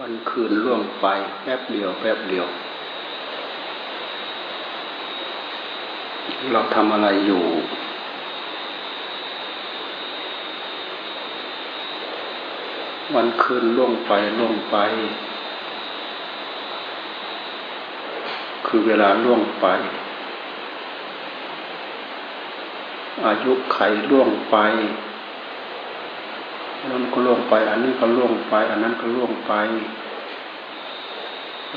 วันคืนล่วงไปแป๊บเดียวแป๊บเดียว เราทำอะไรอยู่ วันคืนล่วงไปล่วงไป คือเวลาล่วงไป อายุไขล่วงไป นั้นก็ล่วงไป อันนี้ก็ล่วงไป อันนั้นก็ล่วงไป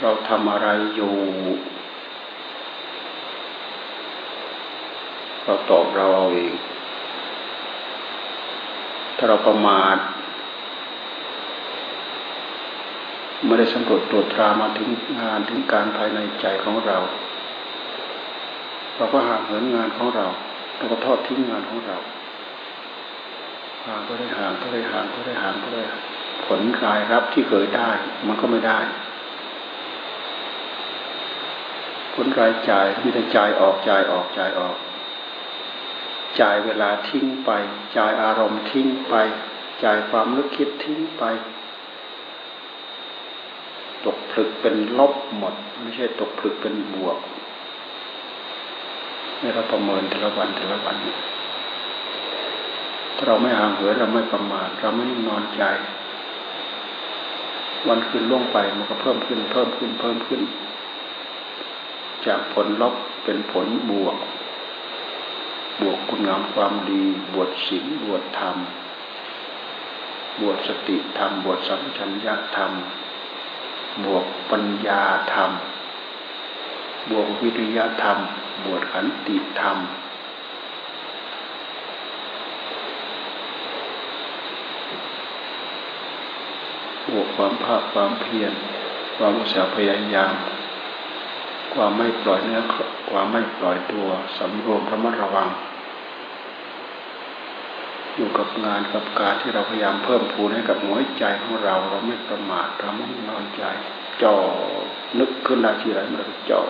เราทำอะไรอยู่ เราตอบเราเอาเอง ถ้าเราประมาทไม่ได้สำรวจตรวจตรามาถึงงานถึงการภายในใจของเรา เราก็ห่างเหินงานของเรา เราก็ทอดทิ้งงานของเรา ห่างก็ได้ห่างก็ได้ห่างก็ได้ห่างก็ได้ผลรายรับที่เคยได้ มันก็ไม่ได้ ผลรายจ่ายมีแต่จ่ายออกจ่ายออกจ่ายออกจ่ายเวลาทิ้งไปจ่ายอารมณ์ทิ้งไปจ่ายความนึกคิดทิ้งไป ตกผลึกเป็นลบหมด ไม่ใช่ตกผลึกเป็นบวกในเราประเมินแต่ละวันแต่ละวันถ้า เราไม่ห่างเหินเราไม่ประมาทเราไม่นิ่งนอนใจ วันคืนล่วงไปมันก็เพิ่มขึ้น เพิ่มขึ้นเพิ่มขึ้น จากผลลบเป็นผลบวก บวกคุณงามความดี บวชศีลบวชธรรม บวชสติธรรม บวชสัมชัญญะธรรม บวกปัญญาธรรม บวกวิริยะธรรม บวชขันติธรรม บวกความภาคความเพียรความอุตสาห์พยายาม ความไม่ปล่อยเนื้อความไม่ปล่อยตัวสำรวมระมัดระวัง อยู่กับงานกับการที่เราพยายามเพิ่มพูนให้กับหัวใจของเรา เราไม่ประมาทเราไม่นอนใจจ่อนึกขึ้นได้ทีไรมื่อจ่อ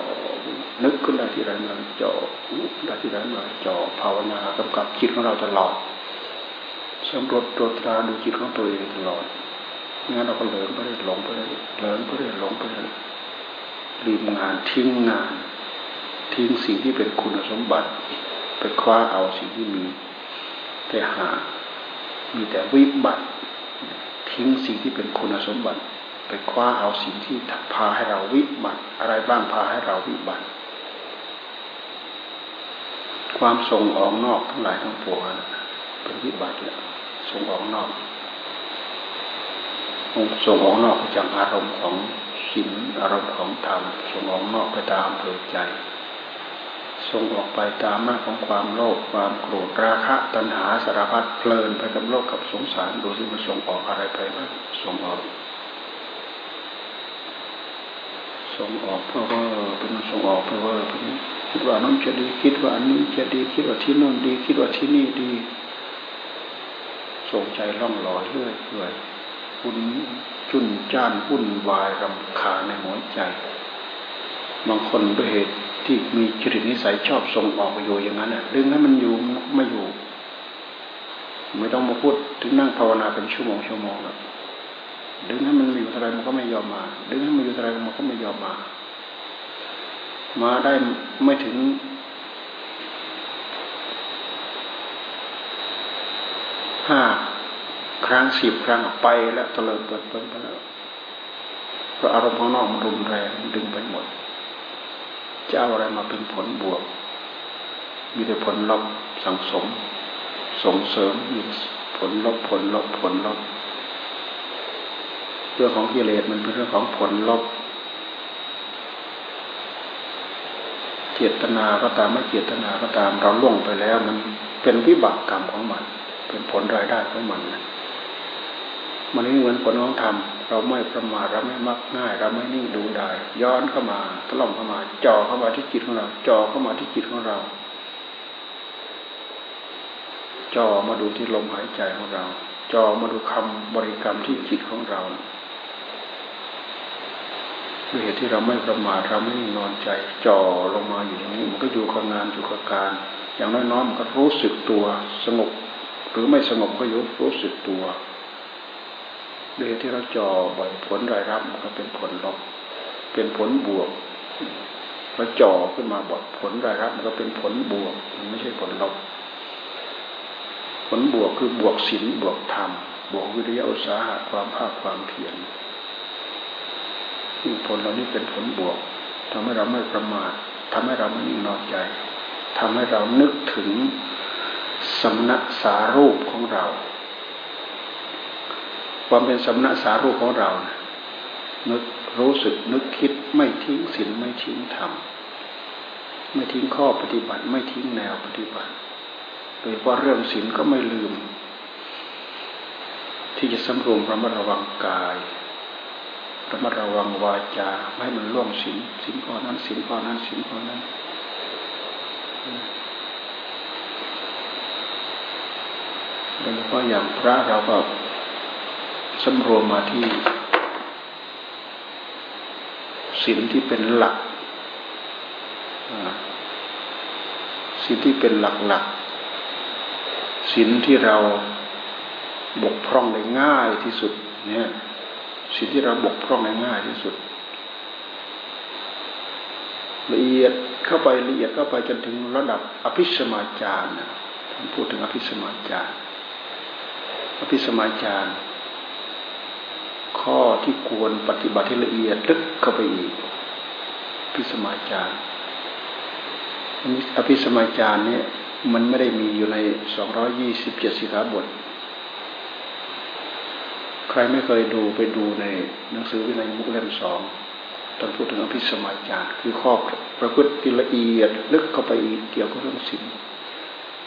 นึกขึ้นได้ทีไรมื่อจ่อนึกได้ทีไรมื่อจ่อภาวนากำกับจิตของเราตลอดสำรวจตรวจตราดูจิตของตัวเองตลอด งั้นเราก็เลินไปเลยหลงไปเลยเลินไปเลยหลงไปเลยลืมงานทิ้งงาน ทิ้งสิ่งที่เป็นคุณสมบัติ ไปคว้าเอาสิ่งที่มี แต่หา มีแต่วิบัติ ทิ้งสิ่งที่เป็นคุณสมบัติ ไปคว้าเอาสิ่งที่พาให้เราวิบัติ อะไรบ้างพาให้เราวิบัติ ความส่งออกนอกทั้งหลายทั้งปวงเป็นวิบัติแหละส่งออกนอก ส่งออกนอกจากอารมณ์ของศีลอารมณ์ของธรรมส่งออกนอกไปตามเปิดใจส่งออกไปตามหน้าของความโลภความโกรธราคะตัณหาสารพัดเพลินไปกับโลกกับสงสารดูที่มันส่งออกอะไรไปบ้างส่งออกส่งออกเพราะว่าเป็นส่งออกเพราะว่าเป็นคิดว่านั้นจะดีคิดว่าอันนี้จะดีคิดว่าที่นั่นดี คิดว่าที่นี่ดีส่งใจล่องลอยเรื่อยเปื่อย คุณจุนจ้านวุ่นวายรำคาในหัวใจ บางคนด้วยเหตุที่มีจริตนิสัยชอบส่งออกอยู่อย่างนั้นน่ะดึงให้มันอยู่ไม่อยู่ ไม่ต้องมาพูดถึงนั่งภาวนาเป็นชั่วโมงชั่วโมงแล้วดึงให้มันอยู่อะไรมันก็ไม่ยอมมา ดึงให้มันอยู่อะไรมันก็ไม่ยอมมา มาได้ไม่ถึงห้า ครั้งสิบครั้งไปแล้วตลิดเปิดเปิดไปแล้วเพราะอารมณ์ข้างนอกมันรุนแรงดึงไปหมด จะเอาอะไรมาเป็นผลบวก มีแต่ผลลบสังสม ส่งเสริมมีผลลบผลลบผลลบเรื่องของกิเลสมันเป็นเรื่องของผลลบเจตนาก็ตามไม่เจตนาก็ตามเราล่วงไปแล้ว มันเป็นวิบากกรรมของมัน เป็นผลรายได้ของมันนะ มันไม่เหมือนผลของธรรมเราไม่ประมาทเราไม่มักง่าย เราไม่นิ่งดูได้ย้อนเข้ามาตล่อมเข้ามาจ่อเข้ามาที่จิตของเราจ่อเข้ามาที่จิตของเราจ่อมาดูที่ลมหายใจของเราจ่อมาดูคำบริกรรมที่จิตของเราด้วยเหตุที่เราไม่ประมาทเราไม่นอนใจจ่อลงมาอยู่อย่างนี้มันก็อยู่กับงานอยู่กับการ อย่างน้อยๆมันก็รู้สึกตัวสงบ หรือไม่สงบก็ยุรู้สึกตัว โดยที่เราจ่อบ่อยผลรายรับมันก็เป็นผลลบ เป็นผลบวกเราจ่อขึ้นมาบ่อยผลรายรับมันก็เป็นผลบวกมันไม่ใช่ผลลบ ผลบวกคือบวกศีลบวกธรรม บวกวิริยะอุตสาหะความภาคความเพียรผลเหล่านี้เป็นผลบวกทำให้เราไม่ประมาททำให้เราไม่นิ่งนอนใจทำให้เรานึกถึงสำนักสารูปของเรา ความเป็นสำนักสารูปของเรานะนึกรู้สึกนึกคิดไม่ทิ้งศีลไม่ทิ้งธรรมไม่ทิ้งข้อปฏิบัติ ไม่ทิ้งแนวปฏิบัติ โดยเฉพาะเรื่องศีลก็ไม่ลืม ที่จะสำรวมระมัดระวังกายระมัดระวังวาจาไม่ให้มันล่วงศีลศีลข้อนั้นศีลข้อนั้นศีลข้อนั้นโดยเฉพาะอย่างพระเราก็ สำรวมมาที่ศีลที่เป็นหลักศีลที่เป็นหลักหลักศีลที่เราบกพร่องได้ง่ายที่สุดเนี่ยศีลที่เราบกพร่องได้ง่ายที่สุด ละเอียดเข้าไปละเอียดเข้าไปจนถึงระดับอภิสมาจารนะพูดถึงอภิสมาจาร์อภิสมาจาร์ ข้อที่ควรปฏิบัติละเอียดลึกเข้าไปอีกอภิสมาจารอภิสมาจารเนี่ยมันไม่ได้มีอยู่ในสองร้อยี่สิบเจ็ดสิขาบท ใครไม่เคยดูไปดูในหนังสือวินัยมุกเล่มสองตอนพูดถึงอภิสมาจารคือข้อประพฤติละเอียดลึกเข้าไปอีกเกี่ยวกับเรื่องศีล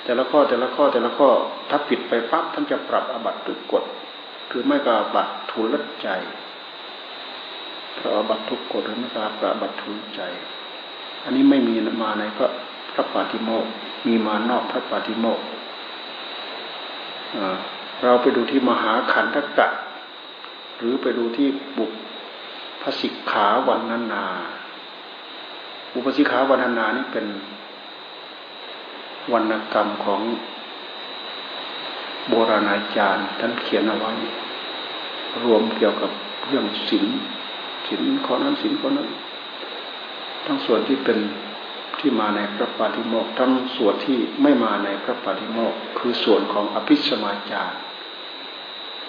แต่ละข้อแต่ละข้อแต่ละข้อถ้าผิดไปปั๊บท่านจะปรับอบัตหรือกฎคือไม่กระบัต ทุลใจพระอบัตทุกกฎหรือไม่กระบัตทุลใจ อันนี้ไม่มีมาในพระพระปาฏิโมกมีมานอกพระปาฏิโมกเราไปดูที่มหาขันธกะ หรือไปดูที่บุพพสิกขาวันนานาบุพสิกขาวันนานานี่เป็นวรรณกรรมของโบราณอาจารย์ท่านเขียนเอาไว้ รวมเกี่ยวกับเรื่องศีลศีลข้อนั้นศีลข้อนั้น ทั้งส่วนที่เป็นที่มาในพระปาฏิโมกข์ทั้งส่วนที่ไม่มาในพระปาฏิโมกข์คือส่วนของอภิสมาจาร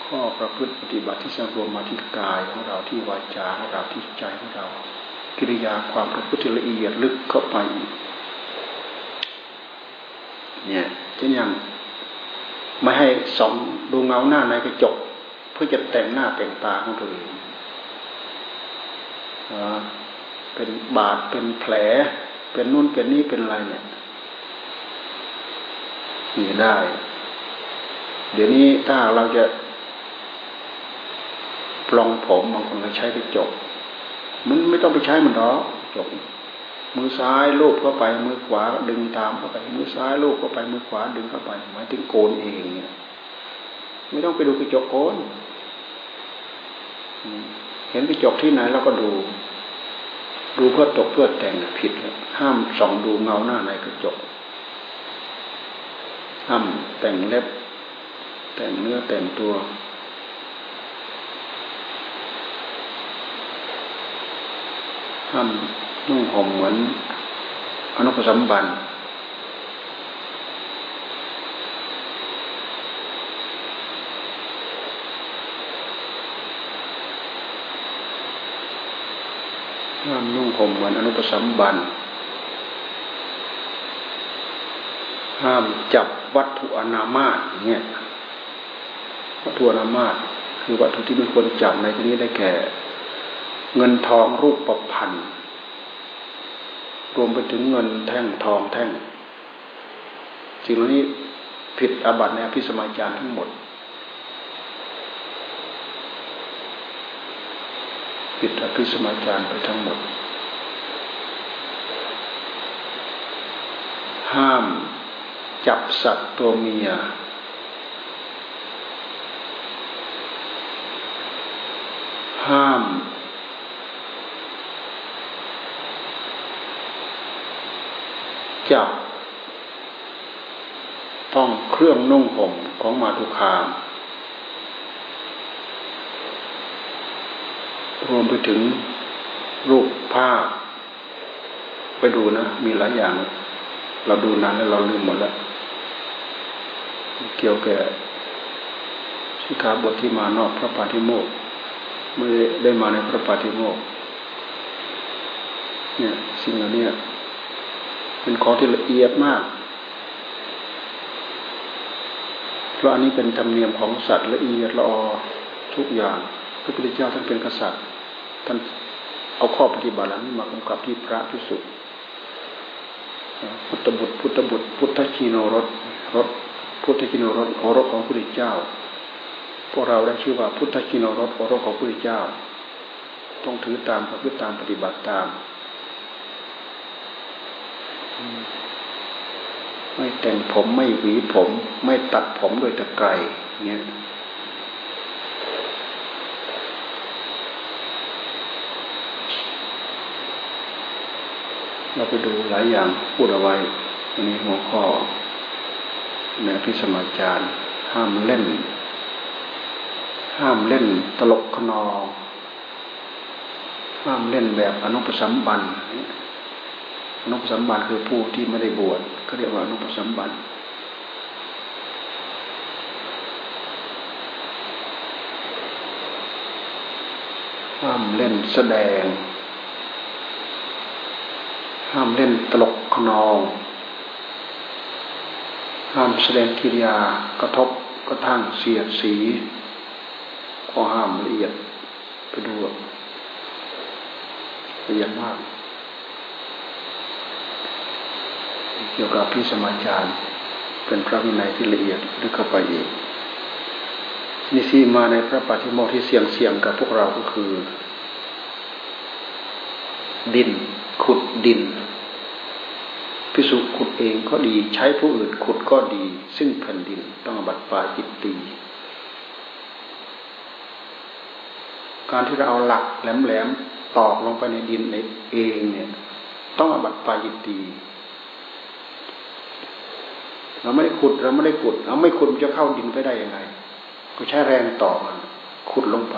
ข้อประพฤติปฏิบัติที่สรวมมาที่กายของเราที่วาจาของเราที่ใจของเรา กิริยาความประพฤติละเอียดลึกเข้าไปเนี่ยเช่นอย่างไม่ให้ส่องดูเงาหน้าในกระจก พื่อจะแต่งหน้าแต่งตาของตัวเองเป็นบาดเป็นแผล เป็นนู่นเป็นนี่เป็นอะไรเนี่ยมีได้ เดี๋ยวนี้ถ้าเราจะปลองผมบางคนก็ใช้กระจก มันไม่ต้องไปใช้มันหรอกจก มือซ้ายลูบเข้าไป มือขวาดึงตามเข้าไป มือซ้ายลูบเข้าไป มือขวาดึงเข้าไปหมายถึงโกนเองเนี่ย ไม่ต้องไปดูกระจกโกน เห็นกระจกที่ไหนเราก็ดู ดูเพื่อตกเพื่อแต่งผิดห้ามส่องดูเงาหน้าในกระจก ห้ามแต่งเล็บ แต่งเนื้อแต่งตัวห้ามนุ่งห่มเหมือนอนุปสัมบัน ห้ามนุ่งห่มเหมือนอนุปสัมบันห้ามจับวัตถุอนามาตเนี่ยวัตถุอนามาตคือวัตถุที่ไม่ควรจับในที่นี้ได้แก่ เงินทองรูปประพันธ์รวมไปถึงเงินแท่งทองแท่งสิ่งเหล่านี้ผิดอาบัติในอภิสมัยจารทั้งหมด ผิดอภิสมัยจารไปทั้งหมด ห้ามจับสัตว์ตัวเมีย ห้ามจับต้องเครื่องนุ่งห่มของมาตุคาม รวมไปถึงรูปภาพ ไปดูนะ มีหลายอย่าง เราดูนานแล้วเราลืมหมดแล้ว เกี่ยวกับสิขาบทที่มานอกพระปาฏิโมกไม่ได้มาในพระปาฏิโมกเนี่ยสิ่งเหล่านี้เป็นของที่ละเอียดมาก เพราะอันนี้เป็นธรรมเนียมของสัตว์ละเอียดละออทุกอย่าง พระพุทธเจ้าท่านเป็นกษัตริย์ ท่านเอาข้อปฏิบัตินั้นมากำกับที่พระพิสุพุทธบุตรพุทธบุตร พุทธชีโนรสรถพุทธชีโนรสโอรสของพระพุทธเจ้า พวกเราได้ชื่อว่าพุทธชีโนรสโอรสของพระพุทธเจ้า ต้องถือตามประพฤติตามปฏิบัติตาม ไม่แต่งผมไม่หวีผม ไม่ตัดผมโดยตะไคร่เนี่ย เราไปดูหลายอย่างพูดเอาไว้อันนี้หัวข้อในพิสมาจารย์ ห้ามเล่น ห้ามเล่นตลกขนองห้ามเล่นแบบอนุปสัมบันอนุปสัมบันคือผู้ที่ไม่ได้บวชเขาเรียกว่าอนุปสัมบันห้ามเล่นแสดง ห้ามเล่นตลกขนอง ห้ามแสดงกิริยากระทบกระทั่งเสียดสีก็ห้ามละเอียดไปดูละเอียดมาก เกี่ยวกับพิสมาจารย์ เป็นพระวินัยที่ละเอียดลึกเข้าไปอีกนี่ที่มาในพระปฏิโมกที่เสียงเสียงกับพวกเราก็คือ ดิน ขุดดินพิสุขุดเองก็ดีใช้ผู้อื่นขุดก็ดี ซึ่งแผ่นดินต้องบัดปลาจิตตี การที่เราเอาหลักแหลมๆตอกลงไปในดินเองเนี่ย ต้องอบัตปาจิตตีเราไม่ได้ขุดเราไม่ได้ขุดเราไม่ขุดจะเข้าดินไปได้ยังไง ก็ใช้แรงต่อมันขุดลงไป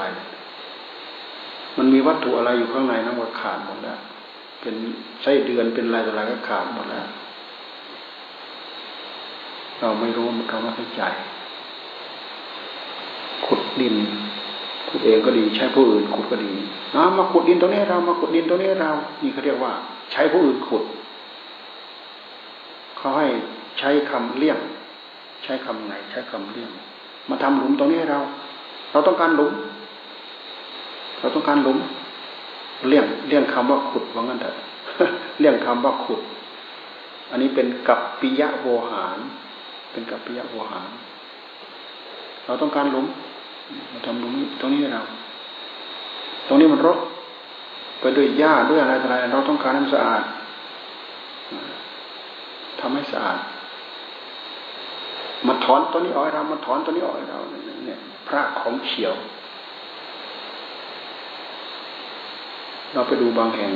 มันมีวัตถุอะไรอยู่ข้างในนะหมดขาดหมดแล้ว เป็นไส้เดือนเป็นอะไรอะไรก็ขาดหมดแล้ว เราไม่รู้มันก็ไม่เข้าใจ ขุดดินขุดเองก็ดีใช้ผู้อื่นขุดก็ดีนะมาขุดดินตรงนี้เรามาขุดดินตรงนี้เรา นี่เขาเรียกว่า ใช้ผู้อื่นขุดเขาให้ใช้คำเลี่ยง ใช้คำไหน ใช้คำเลี่ยง มาทำหลุมตรงนี้ให้เรา เราต้องการหลุม เราต้องการหลุม เลี่ยงเลี่ยงคำว่าขุดว่างั้นเถอะเลี่ยงคำว่าขุด อันนี้เป็นกัปปิยะโวหาร เป็นกัปปิยะโวหาร เราต้องการหลุมมาทำหลุมตรงนี้เรา ตรงนี้มันรกไปด้วยหญ้าด้วยอะไรอะไรเราต้องการให้มันสะอาดทำให้สะอาดมาถอนตัวนี้ออกเรามาถอนตัวนี้ออกเราเนี่ยพระของเขียว เราไปดูบางแห่ง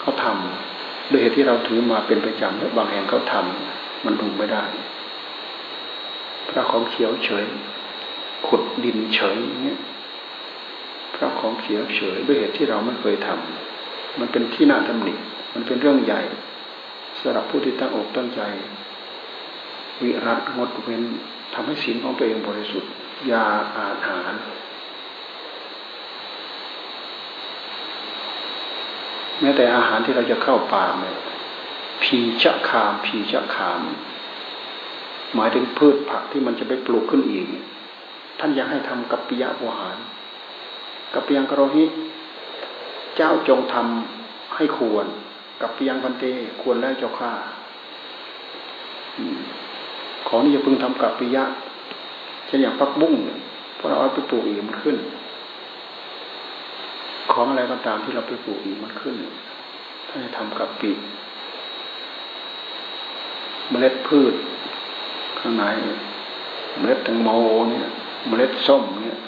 เขาทำด้วยเหตุที่เราถือมาเป็นประจำแล้วบางแห่งเขาทำมันดูไม่ได้พระของเขียวเฉย ขุดดินเฉยเนี่ยพระของเขียวเฉยด้วยเหตุที่เราไม่เคยทำมันเป็นที่น่าตำหนิมันเป็นเรื่องใหญ่สำหรับผู้ที่ตั้งอกตั้งใจ วิรัตงดเว้นทำให้ศีลของตัวเองบริสุทธิ์ยาอาหาร แม้แต่อาหารที่เราจะเข้าป่าเนี่ยพีชะคามพีชะคาม หมายถึงพืชผักที่มันจะไปปลูกขึ้นอีก ท่านอยากให้ทำกัปปิยะวหารกัปปิยังกรหิเจ้าจงทำให้ควร กัปปิยังพันเตควรแล้วเจ้าข้าขอนี่จะพึงทำกับปิยะเช่นอย่างพักบุ้งเพราะเราเอาไปปลูกอีกมันขึ้น ของอะไรก็ตามที่เราไปปลูกอีกมันขึ้นถ้าจะทำกับปีเมล็ดพืช ข้างในเมล็ดแตงโมเนี่ย เมล็ดส้มเนี่ย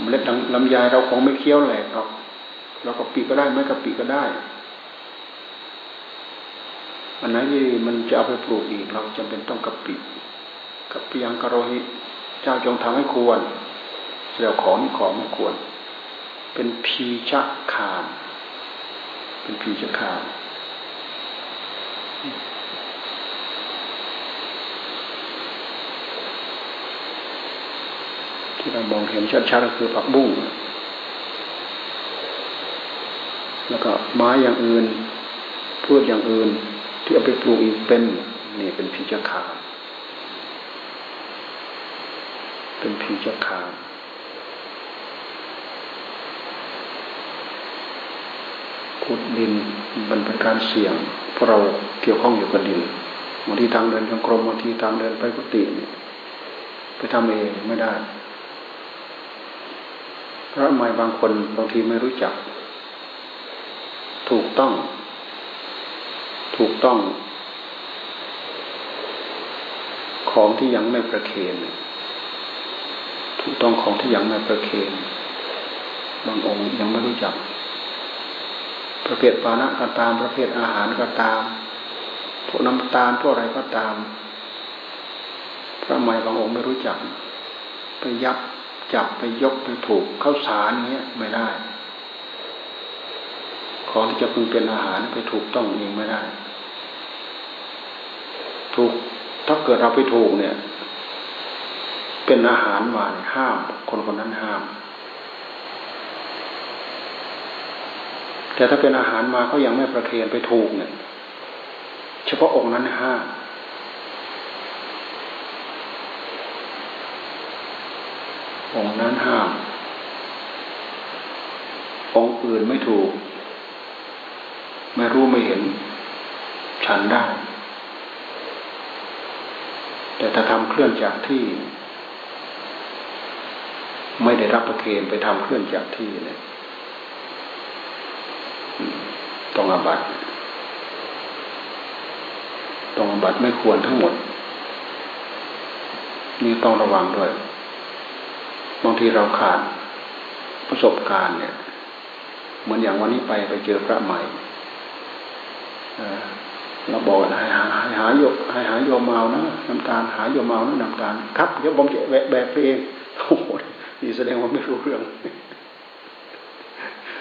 เมล็ดลำไยเราคงไม่เคี้ยวแหลกหรอกเราก็ปีก็ได้ไม่กับปีก็ได้อันไหนที่มันจะเอาไปปลูกอีก เราจำเป็นต้องกะปิกะปิยังกะโรหิเจ้าจงทำให้ควรเราของนี่ของไม่ควร เป็นพีชะคามเป็นพีชะคามที่เรามองเห็นชัดๆก็คือผักบุ้งแล้วก็ไม้อย่างอื่นพืชอย่างอื่น ที่เอาไปปลูกอีกเป็นนี่เป็นพีชะคามเป็นพีชะคาม ขุดดินมันเป็นการเสี่ยงเพราะเราเกี่ยวข้องอยู่กับดินบางทีทางเดินจงกรมบางทีทางเดินไปกุฏิเนี่ยไปทำเองไม่ได้พระใหม่บางคนบางทีไม่รู้จัก ถูกต้อง ถูกต้อง ของที่ยังไม่ประเคนถูกต้องของที่ยังไม่ประเคนบางองค์ยังไม่รู้จัก ประเภทปานะก็ตาม ประเภทอาหารก็ตาม พวกน้ำตาลพวกอะไรก็ตาม พระใหม่บางองค์ไม่รู้จัก ไปยับจับไปยกไปถูกเข้าสารเงี้ยไม่ได้ ของที่จะพึงเป็นอาหารไปถูกต้องเองไม่ได้ ถูกถ้าเกิดเราไปถูกเนี่ย เป็นอาหารมานห้าม คนคนนั้นห้าม แต่ถ้าเป็นอาหารมาเขายังไม่ประเคนไปถูกเนี่ยเฉพาะองค์นั้นห้ามองค์นั้นห้ามองค์อื่นไม่ถูก ไม่รู้ไม่เห็น ฉันได้ แต่ถ้าทำเคลื่อนจากที่ ไม่ได้รับประเคนไปทำเคลื่อนจากที่เนี่ย ต้องอาบัตต้องอาบัตไม่ควรทั้งหมด นี่ต้องระวังด้วย บางทีเราขาดประสบการณ์เนี่ย เหมือนอย่างวันนี้ไปไปเจอพระใหม่เราบอกให้หาให้หายกให้หายโยมเมานะน้ำตาลหายโยมเมานะน้ำตาลครับเดี๋ยวผมจะแบกแบกไปเองโอ้โหนี่แสดงว่าไม่รู้เรื่อง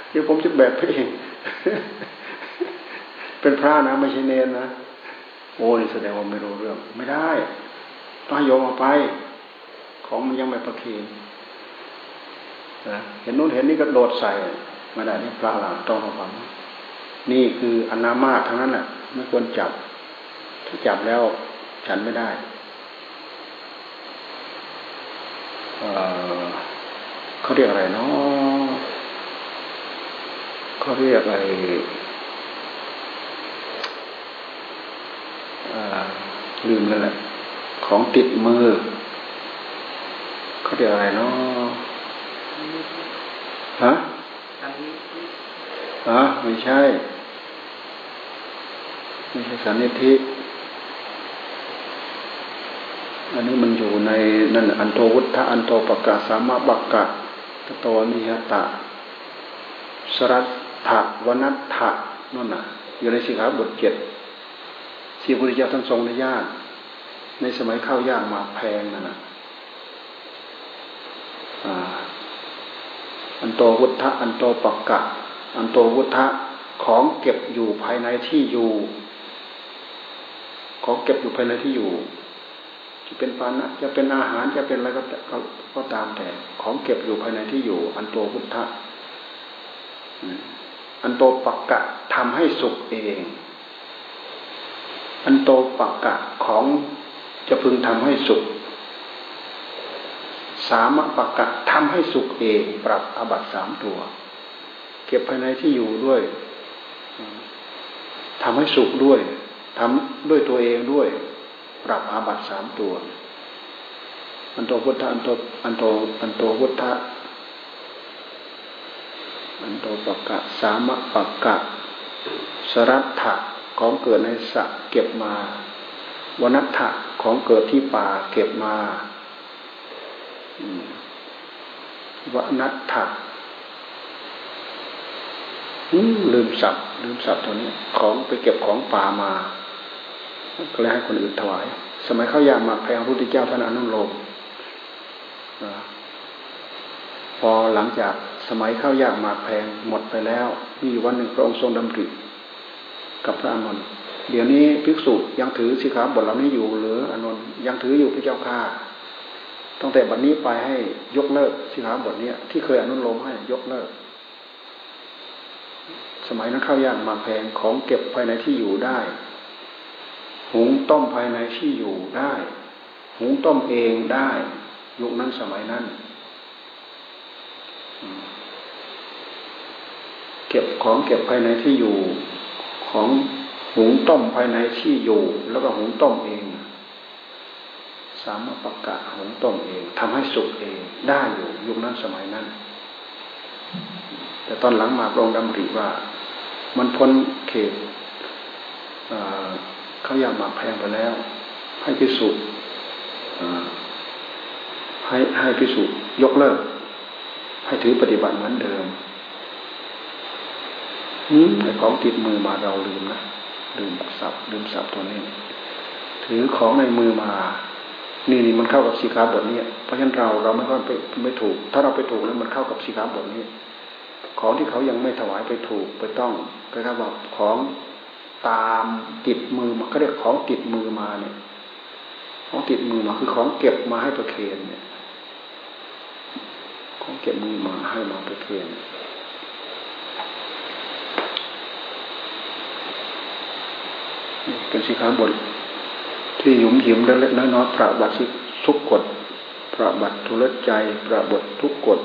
เดี๋ยวผมจะแบกไปเอง เป็นพระนะไม่ใช่เนนนะโอ้นี่แสดงว่าไม่รู้เรื่อง ไม่ได้ต้องโยมเอาไป ของมันยังไม่ประเคนนะเห็นนู้นเห็นนี่ก็โดดใส่ไม่ได้นี่พระหลังต้องระวังนี่คืออนามาทั้งนั้นแหละไม่ควรจับ ถ้าจับแล้วฉันไม่ได้เขาเรียกอะไรเนาะเขาเรียกอะไร ลืมแล้วแหละ ของติดมือเขาเรียกอะไรเนาะฮะฮะไม่ใช่ ไม่ใช่สันนิธิอันนี้มันอยู่ในนั่นอันโตวุฒะอันโตปกาสามะบักกะตโตนิยตะ สรัตถะวนัตถะนั่นน่ะ อยู่ในสิกขาบทเจ็ด ที่พระพุทธเจ้าท่านทรงในญาติในสมัยข้าวยากมาแพงนั่นนะอันโตวุฒะอันโตปักกะ อันโตวุฒะของเก็บอยู่ภายในที่อยู่ ของเก็บอยู่ภายในที่อยู่ จะเป็นปานะจะเป็นอาหารจะเป็นอะไรก็ก็ตามแต่ ของเก็บอยู่ภายในที่อยู่ อันโตวุฒะอันโตปักกะทำให้สุกเอง อันโตปักกะของจะพึงทำให้สุกสามปักกะทำให้สุกเองปรับอาบัตสามตัว เก็บภายในที่อยู่ด้วยทำให้สุกด้วยทำด้วยตัวเองด้วย ปรับอาบัตสามตัว อันโตพุทธะอันโตอันโตอันโตพุทธะอันโตปักกะ สามปักกะ สรัตถะ ของเกิดในสระเก็บมาวนัตถะของเกิดที่ป่าเก็บมาวนัตถะลืมสับลืมสับตัวนี้ ของไปเก็บของป่ามาก็เลยให้คนอื่นถวาย สมัยเข้ายามาแพงพุทธเจ้าท่านอนุโลมอหลังจากสมัยเข้ายากมาแพงหมดไปแล้ว มีวันหนึ่งพระองค์ทรงดำริ กับพระอานนท์เดี๋ยวนี้ภิกษุยังถือสิขาบทเหล่านี้อยู่หรืออานนท์ยังถืออยู่พระเจ้าข้าตั้งแต่บัดนนี้ไปให้ยกเลิกสิขาบทนี้ที่เคยอนุโลมให้ยกเลิก สมัยนั้นข้าวยากมาแพงของเก็บภายในที่อยู่ได้หุงต้มภายในที่อยู่ได้หุงต้มเองได้ ยุคนั้นสมัยนั้น เก็บของเก็บภายในที่อยู่ ของหุงต้มภายในที่อยู่ แล้วก็หุงต้มเอง สามารถประกาศหุงต้มเองทำให้สุกเองได้อยู่ยุคนั้นสมัยนั้น แต่ตอนหลังมาพระองค์ดำริว่า มันพ้นเขตเขาอยากมาแพงไปแล้ว ให้พิสูจน์ให้ให้พิสูจน์ยกเลิก ให้ถือปฏิบัติเหมือนเดิม ไอ้ของติดมือมาเราลืมนะลืมสับลืมสับตัวนี้ ถือของในมือมา นี่นี่มันเข้ากับสีขาบทนี้เพราะฉะนั้นเราเราไม่ค่อยไปไม่ถูก ถ้าเราไปถูกแล้วมันเข้ากับสีขาบทนี้ ของที่เขายังไม่ถวายไปถูกไปต้องก็คือว่าของตามติดมือมาเขาเรียกของติดมือมาเนี่ย ของติดมือมาคือของเก็บมาให้ประเคนเนี่ย ของเก็บมือมาให้มาประเคนเป็นสิ ขาบทที่หยุมหยิมเล็กๆน้อยๆประบัติทุกกฎประบัติทุลใจประบททุกกฎ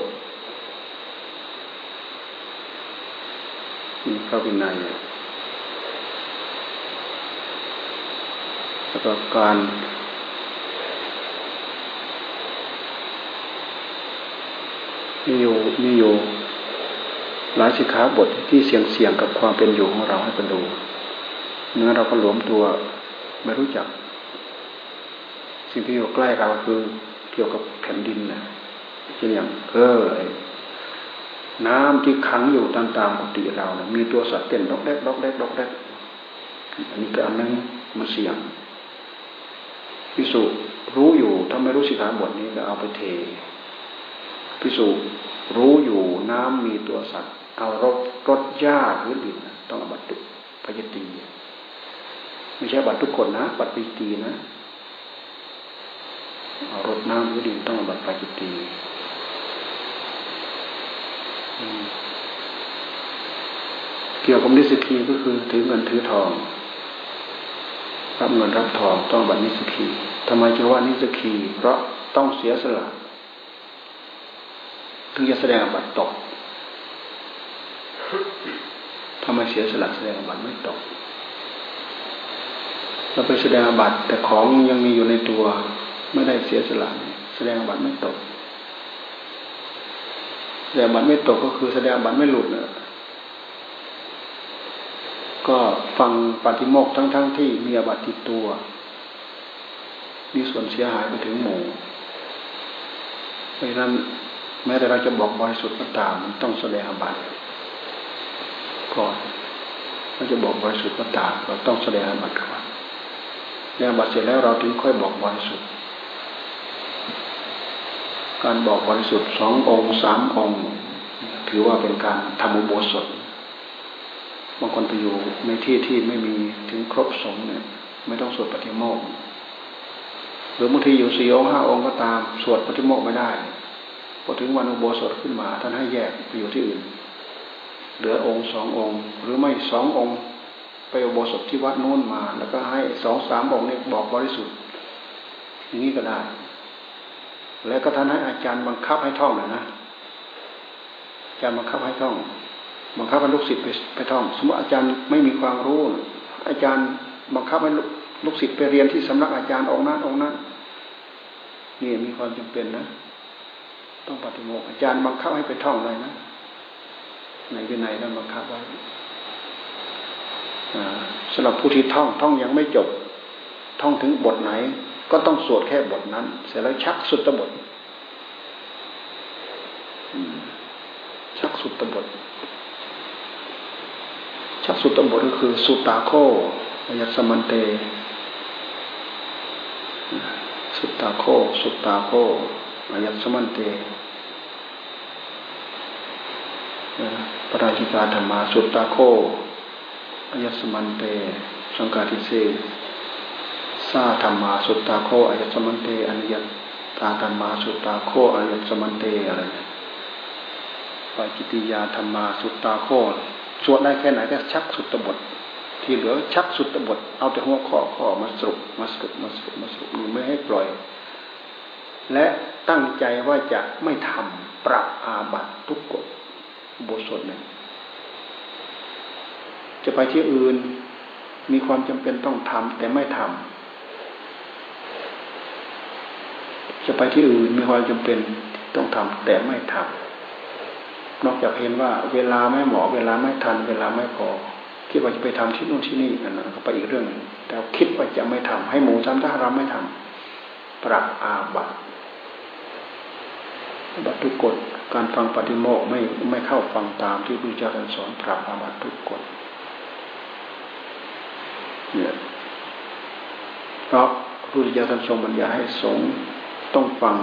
มีพระวินัยแล้วก็การมีอยู่มีอยู่หลายสิขาบทที่เสี่ยงเสี่ยงกับความเป็นอยู่ของเราให้กันดู เนื้อเราก็หลวมตัวไม่รู้จัก สิ่งที่อยู่ใกล้เราคือเกี่ยวกับแผ่นดินนะเช่นอย่างเออน้ำที่ขังอยู่ตามตามกุฏิเรานะมีตัวสัตว์เต้นดอกแรกดอกแรกดอกแรกอันนี้ก็อันนึงมันเสี่ยงพิสูจรู้อยู่ถ้าไม่รู้สิขาบทนี้ก็เอาไปเทพิสูจรู้อยู่น้ำมีตัวสัตว์ เอารถรถหญ้าพื้นดินต้องเอาบัตรพยตี ไม่ใช่บัตรทุกคนนะ บัตรปีตีนะรถน้ำหรือดินต้องบัตรปจิตีเกี่ยวกับนิสกีก็คือถือเงินถือทองรับเงินรับทองต้องบัตรนิสกีทำไมจะว่านิสกีเพราะต้องเสียสละถึงจะแสดงบัตรตกทำไมเสียสละแสดงบัตรไม่ตก เราไปแสดงบัตรแต่ของยังมีอยู่ในตัว ไม่ได้เสียสละแสดงบัตรไม่ตกแสดงบัตรไม่ตกก็คือแสดงบัตรไม่หลุดเนะก็ฟังปฏิโมกทั้งๆทที่มีอบัตติดตัว มีส่วนเสียหายไปถึงหมู่เพราะนั้นแม้แต่เราจะบอกบริสุทธิ์ก็ตามมันต้องแสดงบัตรก่อนเราจะบอกบริสุทธิ์ก็ตามเราต้องแสดงบัตรก่อน เนี่ยบัตรเสร็จแล้วเราถึงค่อยบอกบริสุทธิ์ การบอกบริสุทธิ์สององค์สามองค์ ถือว่าเป็นการทำอุโบสถบางคนไปอยู่ในที่ที่ไม่มีถึงครบสงเนี่ยไม่ต้องสวดปฏิโมกข์หรือบางทีอยู่สี่องค์ห้าองค์ก็ตามสวดปฏิโมกข์ไม่ได้พอถึงวันอุโบสถขึ้นมา ท่านให้แยกไปอยู่ที่อื่น เหลือองค์สององค์ หรือไม่สององค์ ไปอุโบสถที่วัดโน้นมา แล้วก็ให้สองสามองค์นี้บอกบริสุทธิ์อย่างนี้ก็ได้ แล้วก็ท่านให้อาจารย์บังคับให้ท่องเลยนะอาจารย์บังคับให้ท่อง บังคับให้ลูกศิษย์ไปไปท่อง สมมติอาจารย์ไม่มีความรู้ อาจารย์บังคับให้ลูกศิษย์ไปเรียนที่สำนักอาจารย์องค์นั้นองค์นั้นนี่มีความจำเป็นนะ ต้องปฏิโมกอาจารย์บังคับให้ไปท่องเลยนะ ในวินัยนั้นบังคับไว้ สำหรับผู้ที่ท่องท่องยังไม่จบ ท่องถึงบทไหน ก็ต้องสวดแค่บทนั้น เสร็จแล้วชักสุดตบทชักสุดตบทชักสุตบทก็คือ สุตาโคยัสมันเต สุตาโค สุตาโคยัสมันเตปราชิกาธรรมา สุตตาโค ยสมันเต สังกาติเสซาธรรมาสุตตาโคอายสมันเตอนิยตาธรรมาสุตตาโคอายสมันเตอะไรปาจิติยาธรรมาสุตตาโคสวดได้แค่ไหนก็ชักสุตตบท ที่เหลือชักสุตตบท เอาแต่หัวข้อข้อมาสรุปมาสรุปมาสรุปมาสรุปไม่ให้ปล่อย และตั้งใจว่าจะไม่ทำปรับอาบัตทุกกฎบทสดเนี่ย จะไปที่อื่น มีความจำเป็นต้องทำแต่ไม่ทำจะไปที่อื่นมีความจำเป็นต้องทำแต่ไม่ทำนอกจากเห็นว่า เวลาไม่เหมาะเวลาไม่ทัน เวลาไม่พอคิดว่าจะไปทำที่นู่นที่นี่นั่นก็ไปอีกเรื่องแต่คิดว่าจะไม่ทำให้หมูซ้ำถ้าเราไม่ทำปรับอาบัตบัตทุกกฎการฟังปฏิโมกไม่ไม่เข้าฟังตามที่พระเจ้าสอนปรับอาบัตทุกกฎ เนี่ยเพราะพระพุทธเจ้าท่านทรงบัญญัติให้สงต้องฟัง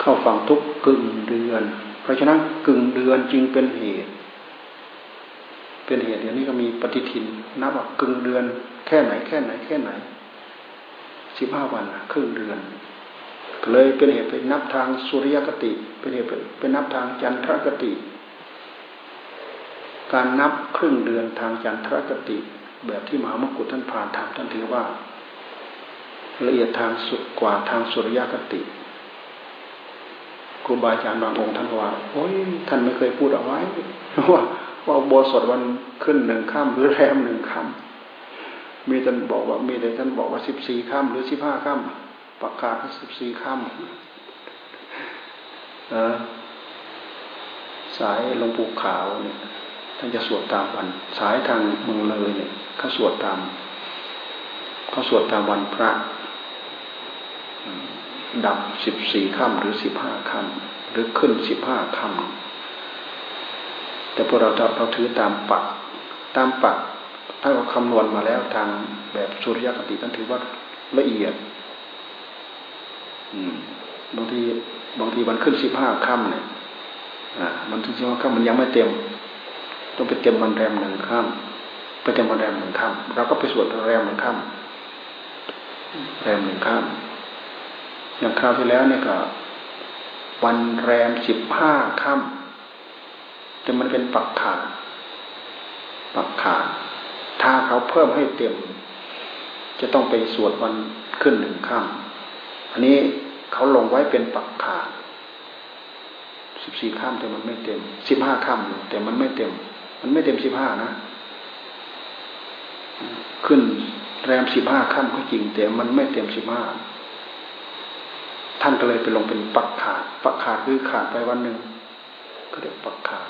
เข้าฟังทุกกึ่งเดือน เพราะฉะนั้นกึ่งเดือนจึงเป็นเหตุ เป็นเหตุเดี๋ยวนี้ก็มีปฏิทินนับว่ากึ่งเดือน แค่ไหนแค่ไหนแค่ไหนสิบห้าวันครึ่งเดือนเลยเป็นเหตุเป็นนับทางสุริยคติ เป็นเหตุเป็นนับทางจันทรคติ การนับครึ่งเดือนทางจันทรคติ แบบที่มหามกุฏท่านผ่านทำท่านถือว่า ละเอียดทางสุดกว่าทางสุริยคติครูบาอาจารย์บางองค์ท่านว่าโอ้ยท่านไม่เคยพูดเอาไว้ว่าว่าโบสถวันขึ้นหนึ่งข้ามหรือแรมหนึ่งข้ามมีท่านบอกว่ามีแต่ท่านบอกว่าสิบสี่ข้ามหรือสิบห้าข้ามประกาศสิบสี่ค่ำสายหลวงปู่ขาวเนี่ย ท่านจะสวดตามวัน สายทางเมืองเลยเนี่ยเขาสวดตามเขาสวดตามวันพระ ดับสิบสี่ค่ำหรือสิบห้าค่ำหรือขึ้นสิบห้าค่ำแต่พวกเราเราถือตามปัก ตามปักถ้าเราคำนวณมาแล้วทางแบบสุริยคติท่านถือว่าละเอียดบางทีบางทีวันขึ้นสิบห้าค่ำเนี่ยมันถึงสิบห้าค่ำมันยังไม่เต็ม ต้องไปเต็มวันแรมหนึ่งค่ำไปเต็มวันแรมหนึ่งค่ำเราก็ไปสวดแรมหนึ่งค่ำแรมหนึ่งค่ำอย่างคราวที่แล้วเนี่ยก็ วันแรมสิบห้าค่ำแต่มันเป็นปักขาปักขาถ้าเขาเพิ่มให้เต็ม จะต้องไปสวดวันขึ้นหนึ่งค่ำอันนี้เขาลงไว้เป็นปักขาสิบสี่ข้ามแต่มันไม่เต็มสิบห้าข้ามแต่มันไม่เต็ม มันไม่เต็มสิบห้านะ ขึ้นแรมสิบห้าข้ามก็จริง แต่มันไม่เต็มสิบห้าท่านก็เลยไปลงเป็นปักขาด ปักขาดคือขาดไปวันหนึ่งก็เรียกปักขาด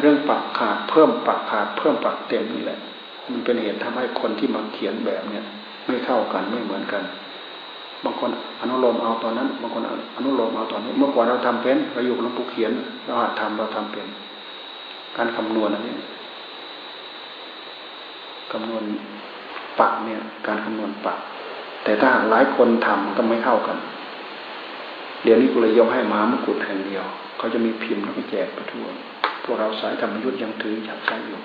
เรื่องปักขาดเพิ่มปักขาด เพิ่มปักเต็มนี่แหละ มันเป็นเหตุทำให้คนที่มาเขียนแบบเนี้ยไม่เท่ากันไม่เหมือนกัน บางคนอนุโลมเอาตอนนั้น บางคนอนุโลมเอาตอนนี้ เมื่อก่อนเราทำเป็นเราอยู่กับหลวงปู่เขียนเราหัดทำเราทำเป็น การคำนวณอันนี้คำนวณปักเนี่ย การคำนวณปัก แต่ถ้าหลายคนทำก็ไม่เท่ากัน เดี๋ยวนี้กูเลยยกให้มามกุฎแห่งเดียว เขาจะมีพิมพ์แล้วก็แจกไปทั่วพวกเราสายธรรมยุทธยังถือจับใช้อยู่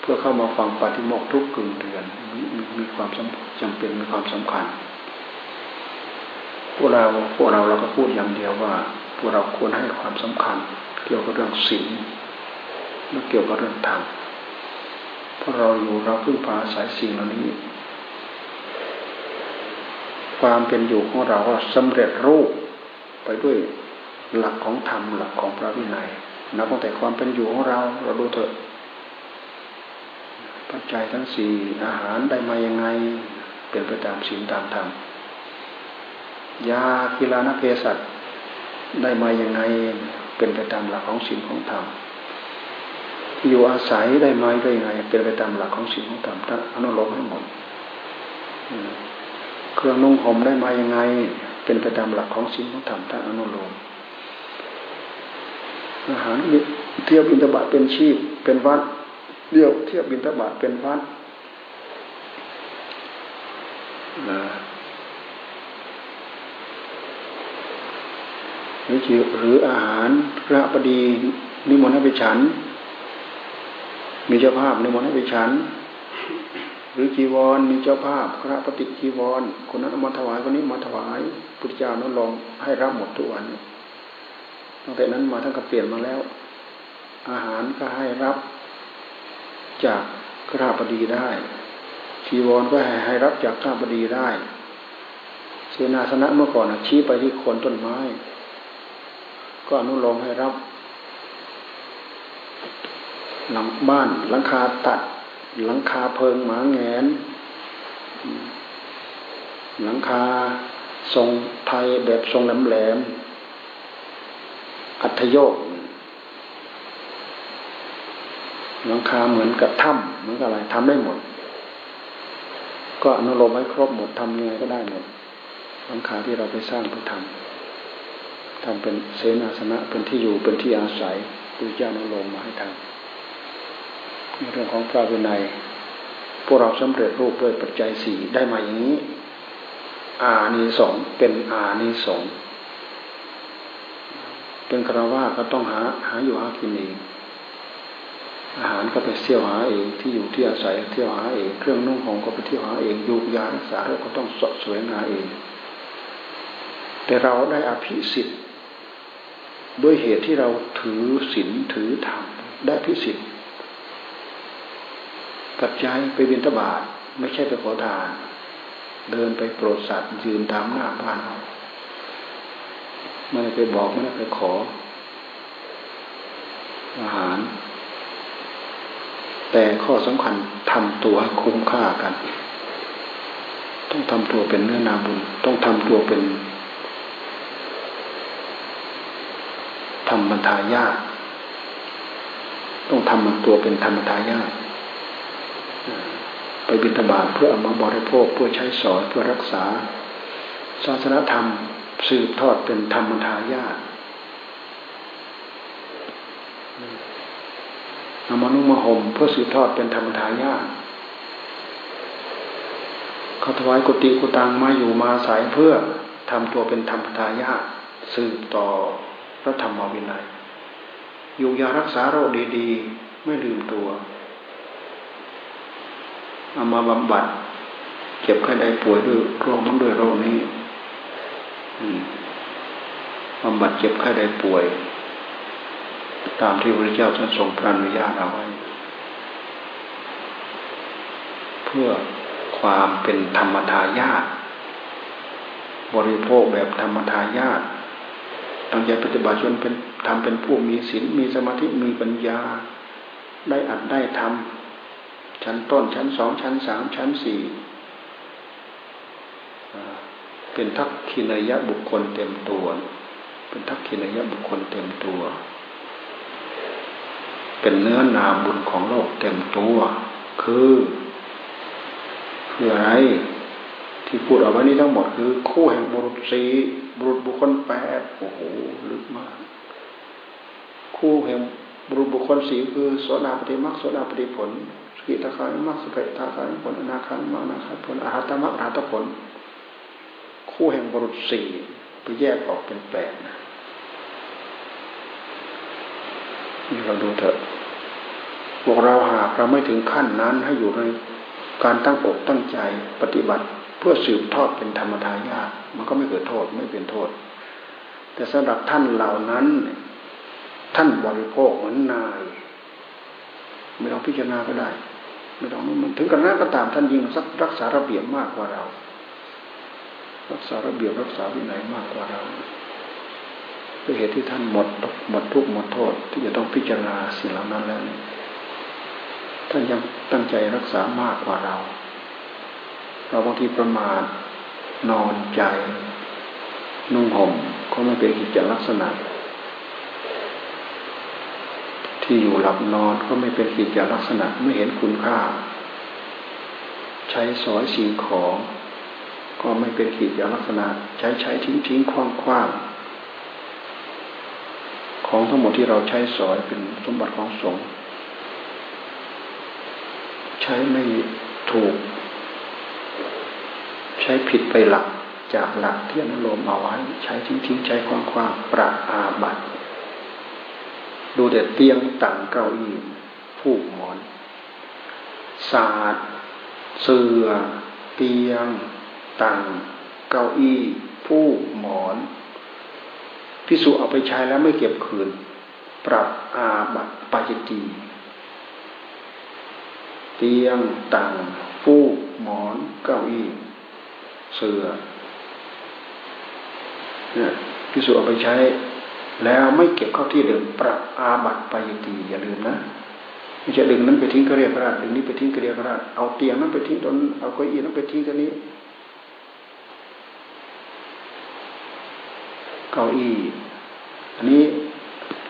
เพื่อเข้ามาฟังปฏิโมกทุกกึ่งเดือนมมีความจำเป็นมีความสำคัญ พวกเราพวกเราเราก็พูดอย่างเดียวว่า พวกเราควรให้ความสำคัญ เกี่ยวกับเรื่องศีลและเกี่ยวกับเรื่องธรรมเพราะเราอยู่เราพึ่งพาสายสิ่งเหล่านี้ ความเป็นอยู่ของเราก็สำเร็จรูปไปด้วยหลักของธรรมหลักของพระวินัยนับตั้งแต่ความเป็นอยู่ของเรา เราดูเถอะ ปัจจัยทั้งสี่อาหารได้มายังไงเป็นไปตามศีลตามธรรมยากีฬานเพศัตได้มาอย่างไง เป็นไปตามหลักของศีลของธรรมอยู่อาศัยได้มาได้ยังไงเป็นไปตามหลักของศีลของธรรมถ้าอนุโลมให้หมดเครื่องนุ่งห่มได้มายังไง เป็นไปตามหลักของศีลของธรรมถ้าอนุโลมอาหารเที่ยบบินตบาทเป็นชีพ เป็นวัดเดี่ยวเที่ยบบินตบาทเป็นวัด รือหรืออาหารพระบดีนิมนต์ให้ไปฉัน มีเจ้าภาพนิมนต์ให้ไปฉัน หรือจีวรมีเจ้าภาพพระปฏิจีวรคนนั้นมาถวายคนนี้มาถวายพุทธเจ้านั้นลองให้รับหมดทุกวันตั้งแต่นั้นมาท่านก็เปลี่ยนมาแล้ว อาหารก็ให้รับจากขราบดีได้ชีวรก็ให้ให้รับจากข้าบดีได้ เสนาสนะเมื่อก่อนชี้ไปที่คนต้นไม้ ก็อนุโลมให้รับ หลังบ้าน หลังคาตัด หลังคาเพิงหมาแงน หลังคาทรงไทยแบบทรงแหลมแหลมอัธโยกหลังคาเหมือนกับถ้ำเหมือนกับอะไรทำได้หมด ก็อนุโลมให้ครบหมดทำยังไงก็ได้หมดหลังคาที่เราไปสร้างเพื่อทำ ทำเป็นเสนาสนะเป็นที่อยู่เป็นที่อาศัยพุทธเจ้าอนุโลมมาให้ทำในเรื่องของพระวินัยพวกเราสำเร็จรูปด้วยปัจจัยสี่ได้มาอย่างนี้ อานิสงเป็นอานิสงเป็นคราวาก็ต้องหาหาอยู่หากินเองอาหารก็ไปเที่ยวหาเองที่อยู่ที่อาศัยเที่ยวหาเองเครื่องนุ่งห่มก็ไปเที่ยวหาเองยูกยารักษาโรคก็ต้องสดสวยงาเอง แต่เราได้อภิสิทธิ์ ด้วยเหตุที่เราถือศีลถือธรรมได้อภิสิทธิ์ปัจจัยไปบิณฑบาตไม่ใช่ไปขอทาน เดินไปโปรดสัตว์ยืนตามหน้าบ้านเราไม่ได้ไปบอกไม่ได้ไปขอ อาหาร แต่ข้อสำคัญทำตัวคุ้มค่ากัน ต้องทำตัวเป็นเนื้อนาบุญ ต้องทำตัวเป็น รรมทายาทต้องทำมันตัวเป็นธรรมทายาทไปบิณฑบาตเพื่อเอามาบริโภคเพื่อใช้สอนเพื่อรักษา ศาสนธรรมสืบทอดเป็นธรรมทายาทเอามานุ่งมาห่มเพื่อสืบทอดเป็นธรรมทายาทเขาถวายกุฏิกุตังมาอยู่มาสายเพื่อทำตัวเป็นธรรมทายาทสืบต่อ พระธรรมวินัยอยู่ยารักษาโรคดีๆ ไม่ลืมตัว เอามาบำบัด เจ็บไข้ได้ป่วยด้วยโรคนั้นด้วยโรคนี้บำบัดเจ็บไข้ได้ป่วย ตามที่พระเจ้าท่านทรงพระอนุญาตเอาไว้ เพื่อความเป็นธรรมทายาทบริโภคแบบธรรมทายาท ตั้งใจปฏิบัติจนเป็นทำเป็นผู้มีศีลมีสมาธิมีปัญญา ได้อัดได้ทำชั้นต้นชั้นสองชั้นสามชั้นสี่เป็นทักขินายะบุคคลเต็มตัว เป็นทักขินายะบุคคลเต็มตัว เป็นเนื้อนาบุญของโลกเต็มตัว คือคืออะไร ที่พูดเอาไว้นี้ทั้งหมดคือ คู่แห่งบุรุษสีบุรุษบุคคลแปดโอ้โหลึกมาก คู่แห่งบุรุษบุคคลสีคือโสดาปฏิมักโสดาปฏิผลสกิตาคามิมักสกิตาคามิผลอนาคามิมักอนาคาผลอาหารตมักอาหารตผล คู่แห่งบุรุษสี่ไปแยกออกเป็นแปดนะนี่เราดูเถอะพวกเราหากเราไม่ถึงขั้นนั้นให้อยู่ในการตั้งอกตั้งใจปฏิบัติ เพื่อสืบทอดเป็นธรรมทายาทมันก็ไม่เกิดโทษไม่เป็นโทษ แต่สำหรับท่านเหล่านั้น ท่านบริโภคเหมือนนายไม่ต้องพิจารณาก็ได้ ไม่ต้องมันถึงกระนั้นก็ตามท่านยิ่งรักษาระเบียบมากกว่าเรา รักษาระเบียบรักษาวินัยมากกว่าเราด้วยเหตุที่ท่านหมดหมดทุกหมดโทษ ที่จะต้องพิจารณาสิ่งเหล่านั้นแล้วท่านยังตั้งใจรักษามากกว่าเรา เราบางทีประมาทนอนใจนุ่งห่มก็ไม่เป็นกิจลักษณะ ที่อยู่หลับนอนก็ไม่เป็นกิจลักษณะไม่เห็นคุณค่า ใช้สอยสิ่งของ ก็ไม่เป็นกิจลักษณะ ใช้ใช้ทิ้งทิ้งคว้างคว้างของทั้งหมดที่เราใช้สอยเป็นสมบัติของสงฆ์ใช้ไม่ถูก ช้ผิดไปหลักจากหลักที่อนุโลมเอาไว้ใช้ทิ้งทิ้งใช้คว้างคว้างประอาบัตดูแต่เตียงต่างเก้าอี้ผูกหมอนศาสตร์เสื่อเตียงต่างเก้าอี้ผูกหมอนพิสุเอาไปใช้แล้วไม่เก็บคืน ปรับอาบัตปาจิตีเตียงต่างฟูกหมอนเก้าอี้ เสือเนี่ยพิสูจเอาไปใช้ แล้วไม่เก็บเข้าที่เดิมปรับอาบัตไปยตีอย่าลืมนะไม่ใช่ดึงนั้นไปทิ้งก็เรียกราดึงนี้ไปทิ้งก็เรียกราเอาเตียงนั้นไปทิ้งตนเอาเก้าอี้นั้นไปทิ้งตัวนี้เก้าอี้อันนี้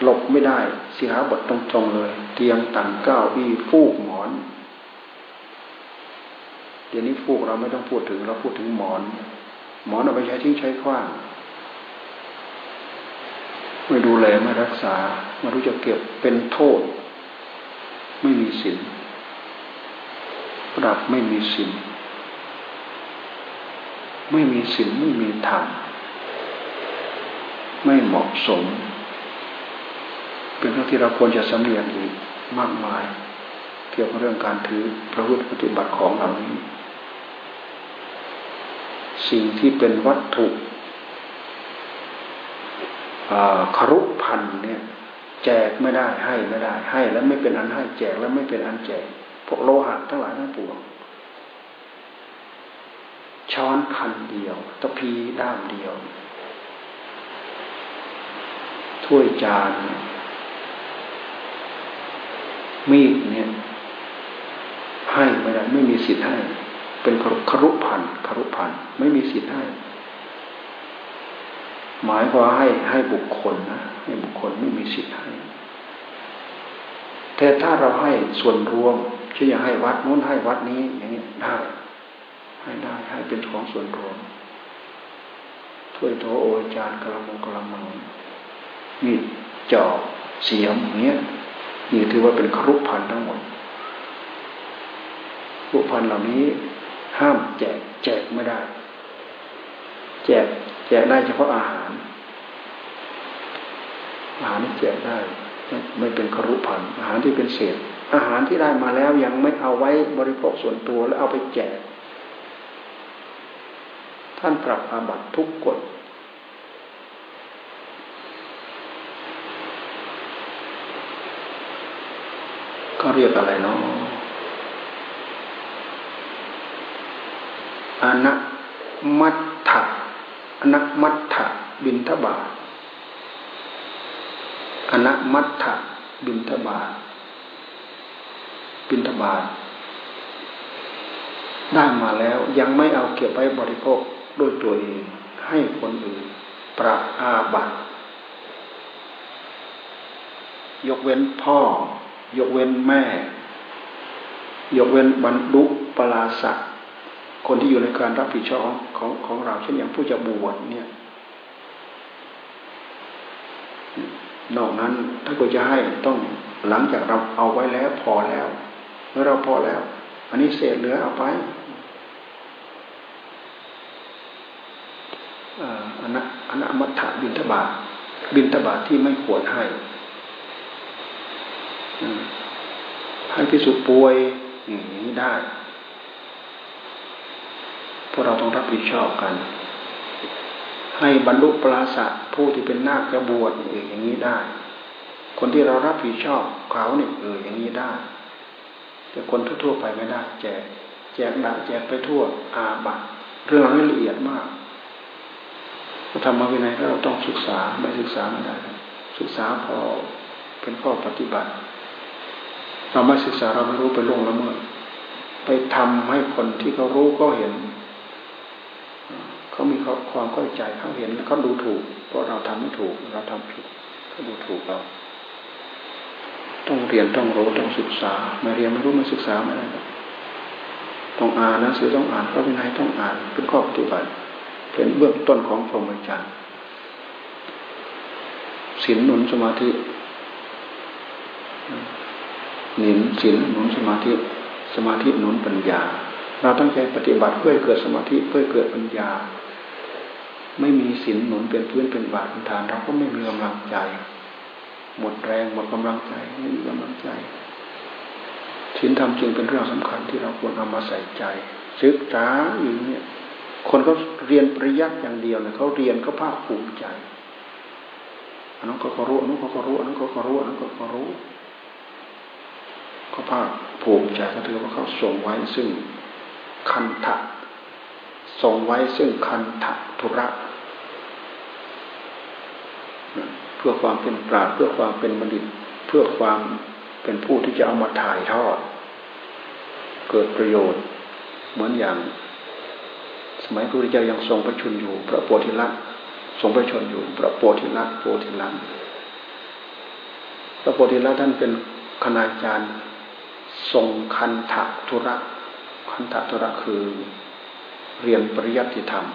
หลบไม่ได้เสียหาบทตรงๆเลย เตียงต่างเก้าอี้ฟูกหมอน เดี๋ยวนี้ฟูกเราไม่ต้องพูดถึงเราพูดถึงหมอน หมอนเอาไปใช้ทิ้งใช้ขว้างไม่ดูแลไม่รักษาไม่รู้จะเก็บเป็นโทษ ไม่มีสินปรับไม่มีสินไม่มีสินไม่มีธรรมไม่เหมาะสม เป็นเรื่องที่เราควรจะสำเนียงอีกมากมาย เกี่ยวกับเรื่องการถือพระพุทธปฏิบัติของเหล่านี้ สิ่งที่เป็นวัตถุครุพันเนี่ยแจกไม่ได้ให้ไม่ได้ ให้แล้วไม่เป็นอันให้แจกแล้วไม่เป็นอันแจก พวกโลหะทั้งหลายทั้งปวงช้อนพันเดียวตะพีด้ามเดียว ถ้วยจานมีดเนี่ย ให้ไม่ได้ไม่มีสิทธิ์ให้ เป็นครุพันครุพันไม่มีสิทธิ์ให้ หมายว่าให้ให้บุคคลนะให้บุคคลไม่มีสิทธิ์ให้แต่ถ้าเราให้ส่วนรวมเช่นอย่างให้วัดนู้นให้วัดนี้อย่างนี้ได้ให้ได้ให้เป็นของส่วนรวมถ้วยโถโอจานกระมังกระมังมีดจอบเสียมอย่างเงี้ยนี่ถือว่าเป็นครุพันทั้งหมด ครุพันเหล่านี้ ห้ามแจกแจกไม่ได้ แจกแจกได้เฉพาะอาหาร อาหารที่แจกได้ ไม่เป็นครุพันอาหารที่เป็นเศษ อาหารที่ได้มาแล้วยังไม่เอาไว้บริโภคส่วนตัวแล้วเอาไปแจก ท่านปรับอาบัตทุกกฎก็เรียกอะไรเนาะ อนัมัตถะอนัมัตถะบินทบาทอนัมัตถะบินทบาทบินทบาทได้มาแล้วยังไม่เอาเก็บไว้บริโภคด้วยตัวเองให้คนอื่นประอาบัตยกเว้นพ่อ ยกเว้นแม่ ยกเว้นบรรลุปราศัก คนที่อยู่ในการรับผิดชอบของของเราเช่นอย่างผู้จะบวชเนี่ย นอกนั้นถ้าก็จะให้ต้องหลังจากเราเอาไว้แล้วพอแล้วเมื่อเราพอแล้ว อันนี้เศษเหลือเอาไปอันนะอันนะมัทธบินทบาทบินทบาทที่ไม่ควรให้ให้พิสุป่วยอย่างนี้ได้ พวกเราต้องรับผิดชอบกัน ให้บรรลุปราศผู้ที่เป็นนาคจะบวชเอออย่างนี้ได้ คนที่เรารับผิดชอบเขาเนี่ยเอออย่างนี้ได้ แต่คนทั่วๆไปไม่ได้แจกแจกดักแจกไปทั่วอาบัตเรื่องนี้ละเอียดมากธรรมวินัยเราต้องศึกษาไม่ศึกษาไม่ได้ศึกษาพอเป็นข้อปฏิบัติ เราไม่ศึกษาเราไม่รู้ไปล่วงละเมิดไปทำให้คนที่เขารู้ก็เห็น เขามีความเข้าใจเขาเห็นเขาดูถูก เพราะเราทำไม่ถูก เราทำผิดเขาดูถูกเรา ต้องเรียนต้องรู้ต้องศึกษาไม่เรียนไม่รู้ไม่ศึกษาไม่ได้ต้องอ่านหนังสือต้องอ่านพระวินัยต้องอ่านเป็นข้อปฏิบัติเป็นเบื้องต้นของพรหมจรรย์ศีลหนุนสมาธิหนินศีลหนุนสมาธิ สมาธิหนุนปัญญา เราตั้งใจปฏิบัติเพื่อเกิดสมาธิเพื่อเกิดปัญญา ไม่มีศีลหนุนเป็นพื้นเป็นบาทเป็นฐานเราก็ไม่มีกำลังใจ หมดแรงหมดกำลังใจไม่มีกำลังใจศีลธรรมจึงเป็นเรื่องสำคัญที่เราควรเอามาใส่ใจ ศึกษาอยู่เนี่ยคนเขาเรียนปริยัติอย่างเดียวเนี่ยเขาเรียนเขาภาคภูมิใจอันนั้นก็เขารู้อันนั้นก็เขารู้อันนั้นก็เขารู้อันนั้นก็เขารู้เขาภาคภูมิใจเขาถือว่าเขาส่งไว้ซึ่งคันทะ ส่งไว้ซึ่งคันทะธุระ เพื่อความเป็นปราดเพื่อความเป็นบัณฑิต เพื่อความเป็นผู้ที่จะเอามาถ่ายทอด เกิดประโยชน์ เหมือนอย่าง สมัยพระพุทธเจ้ายังทรงประชุนอยู่ พระโพธิลักษณ์ทรงประชนอยู่ พระโพธิลักษณ์โพธิลักษณ์พระโพธิลักษณ์ท่านเป็นคณาจารย์ทรงคันทะธุระคันทะธุระคือ เรียนปริยัติธรรม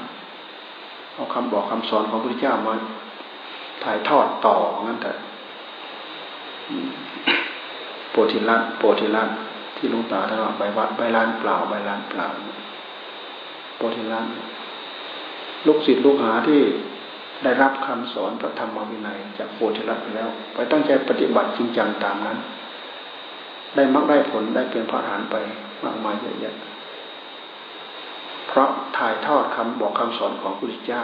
เอาคำบอกคำสอนของพระพุทธเจ้ามาถ่ายทอดต่องั้นแต่โปธิลัตโปธิลัตที่ลุงตาท่านว่าใบวัดใบลานเปล่าใบลานเปล่าโปธิลัตลูกศิษย์ลูกหาที่ได้รับคำสอนพระธรรมวินัย จากโพธิลัตไปแล้ว ไปตั้งใจปฏิบัติจริงจังตามนั้น ได้มรรคได้ผลได้เป็นพระอรหันต์ไปมากมายเยอะแยะ เพราะถ่ายทอดคำบอกคำสอนของพระพุทธเจ้า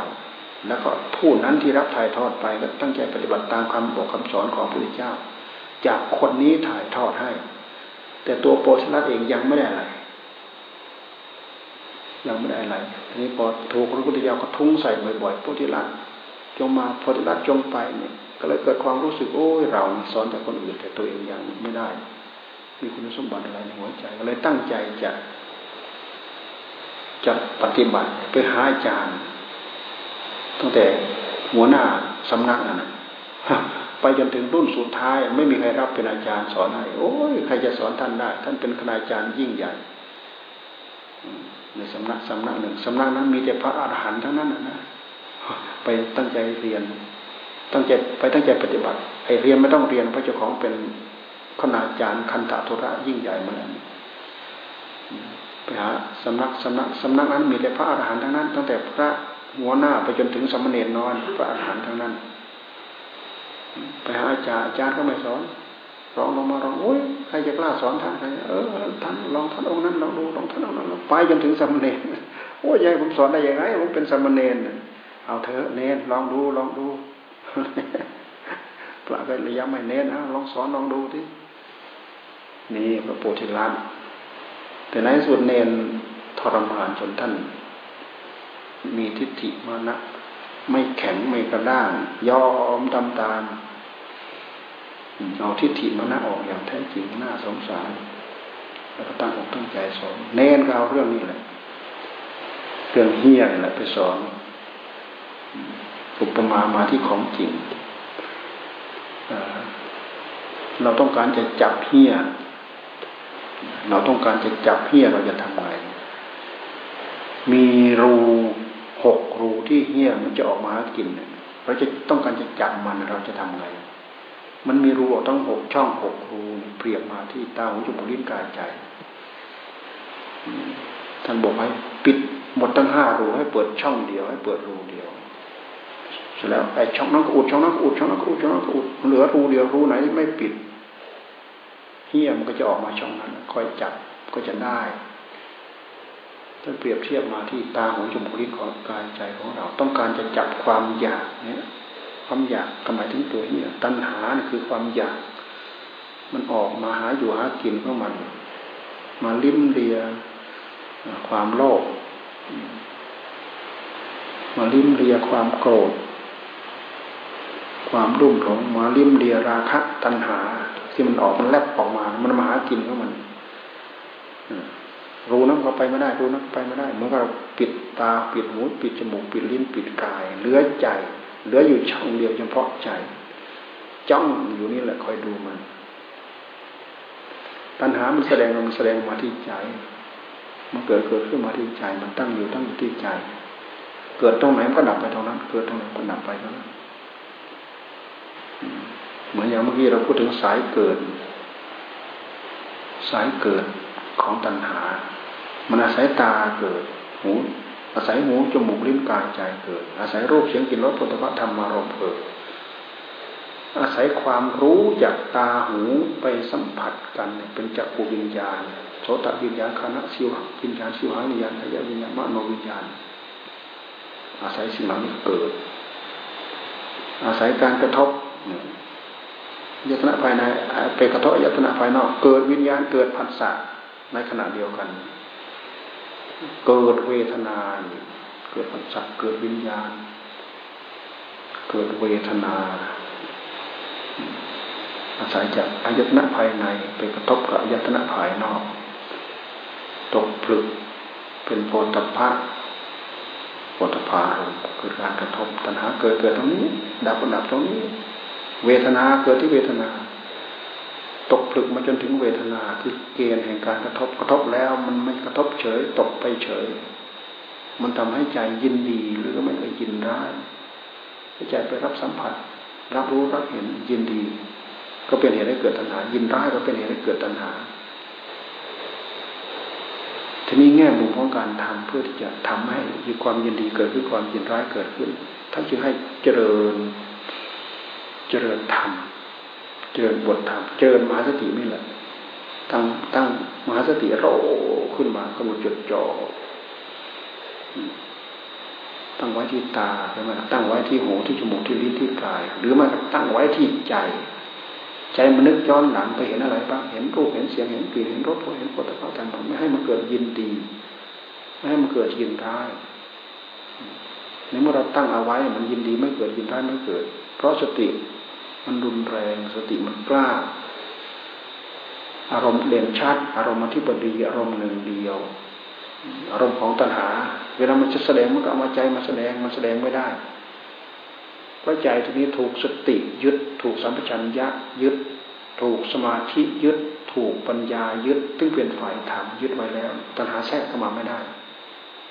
แล้วก็ผู้นั้นที่รับถ่ายทอดไปก็ตั้งใจปฏิบัติตามคำบอกคำสอนของพระพุทธเจ้า จากคนนี้ถ่ายทอดให้ แต่ตัวโพธิลัตเองยังไม่ได้อะไรยังไม่ได้อะไรทีนี้พอถูกพระพุทธเจ้าก็ทุ่งใส่บ่อยๆโพธิลัตจงมาโพธิลัตจงไปเนี่ยก็เลยเกิดความรู้สึกโอ้ยเราสอนแต่คนอื่นแต่ตัวเองยังไม่ได้ มีคุณสมบัติอะไรในหัวใจก็เลยตั้งใจจะ จะปฏิบัติไปหาอาจารย์ตั้งแต่หัวหน้าสำนักนั่นไปจนถึงรุ่นสุดท้าย ไม่มีใครรับเป็นอาจารย์สอนให้โอ้ยใครจะสอนท่านได้ ท่านเป็นคณาจารย์ยิ่งใหญ่ในสำนักสำนักหนึ่งสำนักนั้นมีแต่พระอรหันต์ทั้งนั้นนะไปตั้งใจเรียน ตั้งใจไปตั้งใจปฏิบัติไอเรียนไม่ต้องเรียนพระเจ้าของเป็นคณาจารย์คันธทุระยิ่งใหญ่มาแล้ว หาสำนักสำนักสำนักนั้นมีแต่พระอรหันต์ทั้งนั้น ตั้งแต่พระหัวหน้าไปจนถึงสมณเณรนอนพระอรหันต์ทั้งนั้น ไปหาอาจารย์อาจารย์ก็ไม่สอนร้องลงมาร้องโอ้ยใครจะกล้าสอนท่านใครเออท่านลองท่านองค์นั้นลองดูลองท่านองค์นั้นไปจนถึงสมณเณรโอ้ยยายผมสอนได้ยังไงผมเป็นสมณเณรเอาเถอะเนรลองดูลองดูพระก็เลยย้ำให้เนรนะลองสอนลองดูที่นี่พระโพธิลักษณ์ แต่ในสุดเนนทรมานจนท่าน มีทิฏฐิมานะ ไม่แข็งไม่กระด้างยอมตามตามเอาทิฏฐิมานะออกอย่างแท้จริงน่าสงสารแล้วก็ตั้งอกตั้งใจสอนเน้นก็เอาเรื่องนี้แหละเรื่องเฮี้ยนแหละไปสอนอุปมามาที่ของจริงเราต้องการจะจับเฮี้ย เราต้องการจะจับเฮี้ยเราจะทำไง มีรูหกรูที่เฮี้ยมันจะออกมากินเราจะต้องการจะจับมันเราจะทำไง มันมีรูออกทั้งหกช่องหกรูเปรียบมาที่ตาหูจมูกลิ้นกายใจท่านบอกให้ปิดหมดทั้งห้ารูให้เปิดช่องเดียว ให้เปิดรูเดียวเสร็จแล้วไอ้ช่องนั้นก็อุดช่องนั้นก็อุดช่องนั้นก็อุดช่องนั้นก็อุดเหลือรูเดียวรูไหนไม่ปิด เหี้ยมันก็จะออกมาช่องนั้นคอยจับก็จะได้ถ้าเปรียบเทียบมาที่ตาหูจมูกลิ้นของกายใจของเรา ต้องการจะจับความอยากเนี่ยความอยากก็หมายถึงตัวเหี้ยตัณหาคือความอยาก มันออกมาหาอยู่หากินของมัน มาลิ้มเลียความโลภมาลิ้มเลียความโกรธ ความรุ่มหลงมาลิ้มเลียราคะตัณหา ที่มันออกมันแลบออกมา มันมาหากินของมันรู้นั้นก็ไปไม่ได้รู้นั้นไปไม่ได้เมื่อเราปิดตาปิดหูปิดจมูกปิดลิ้นปิดกายเหลือใจ เหลืออยู่ช่องเดียวเฉพาะใจ จ้องอยู่นี่แหละคอยดูมันตัณหามันแสดงมันแสดงมาที่ใจ มันเกิดเกิดขึ้นมาที่ใจ มันตั้งอยู่ตั้งอยู่ที่ใจ เกิดตรงไหนมันก็ดับไปตรงนั้น เกิดตรงไหนก็ดับไปตรงนั้น เหมือนอย่างเมื่อกี้เราพูดถึงสายเกิด สายเกิดของตัณหา มันอาศัยตาเกิด หูอาศัยหูจมูกลิ้นกายใจเกิด อาศัยรูปเสียงกลิ่นรสผลิตภัณฑ์ธรรมารมเกิด อาศัยความรู้จากตาหูไปสัมผัสกันเป็นจักรวิญญาณโสตวิญญาณคณะสิววิญญาณสิวหาวิญญาณขยะวิญญาณมโนวิญญาณ อาศัยสิ่งเหล่านี้เกิด อาศัยการกระทบ ยตนะภายในไปกระทบยตนะภายนอก เกิดวิญญาณเกิดผัสสะในขณะเดียวกัน เกิดเวทนาเกิดผัสสะเกิดวิญญาณ เกิดเวทนา อาศัยจากอายตนะภายในไปกระทบกับอายตนะภายนอก ตกผลึกเป็นโพธพะโพธพารมเกิดการกระทบตัณหาเกิดเกิดตรงนี้ ดับดับตรงนี้ เวทนาเกิดที่เวทนา ตกผลึกมาจนถึงเวทนาคือเกณฑ์แห่งการกระทบกระทบแล้ว มันไม่กระทบเฉย ตกไปเฉย มันทำให้ใจยินดีหรือไม่เคยยินร้ายให้ใจไปรับสัมผัส รับรู้รับเห็นยินดี ก็เป็นเหตุให้เกิดตัณหา ยินร้ายก็เป็นเหตุให้เกิดตัณหาทีนี้แง่มุมของการทำเพื่อที่จะทำให้มีความยินดีเกิดขึ้นความยินร้ายเกิดขึ้นท่านจึงให้เจริญ เจริญธรรม เจริญบทธรรม เจริญมหาสตินี่แหละ ตั้งตั้งมหาสติโรขึ้นมากำหนดจดจ่อ ตั้งไว้ที่ตาใช่ไหมตั้งไว้ที่หูที่จมูกที่ลิ้นที่กาย หรือมาตั้งไว้ที่ใจ ใจมันนึกย้อนหลังไปเห็นอะไรบ้าง เห็นรูป เห็นเสียง เห็นกลิ่น เห็นรส เห็นผลิตภัณฑ์ต่างๆไม่ให้มันเกิดยินดี ไม่ให้มันเกิดยินร้ายในเมื่อเราตั้งเอาไว้ มันยินดีไม่เกิดยินร้ายไม่เกิด เพราะสติ มันรุนแรงสติมันกล้า อารมณ์เด่นชัด อารมณ์ที่ปดีอารมณ์หนึ่งเดียว อารมณ์ของตัณหา เวลามันจะแสดงมันก็เอามาใจมาแสดงมันแสดงไม่ได้เพราะใจทีนี้ถูกสติยึด ถูกสัมปชัญญะยึด ถูกสมาธิยึด ถูกปัญญายึดซึ่งเป็นฝ่ายธรรมยึดไว้แล้ว ตัณหาแทรกเข้ามาไม่ได้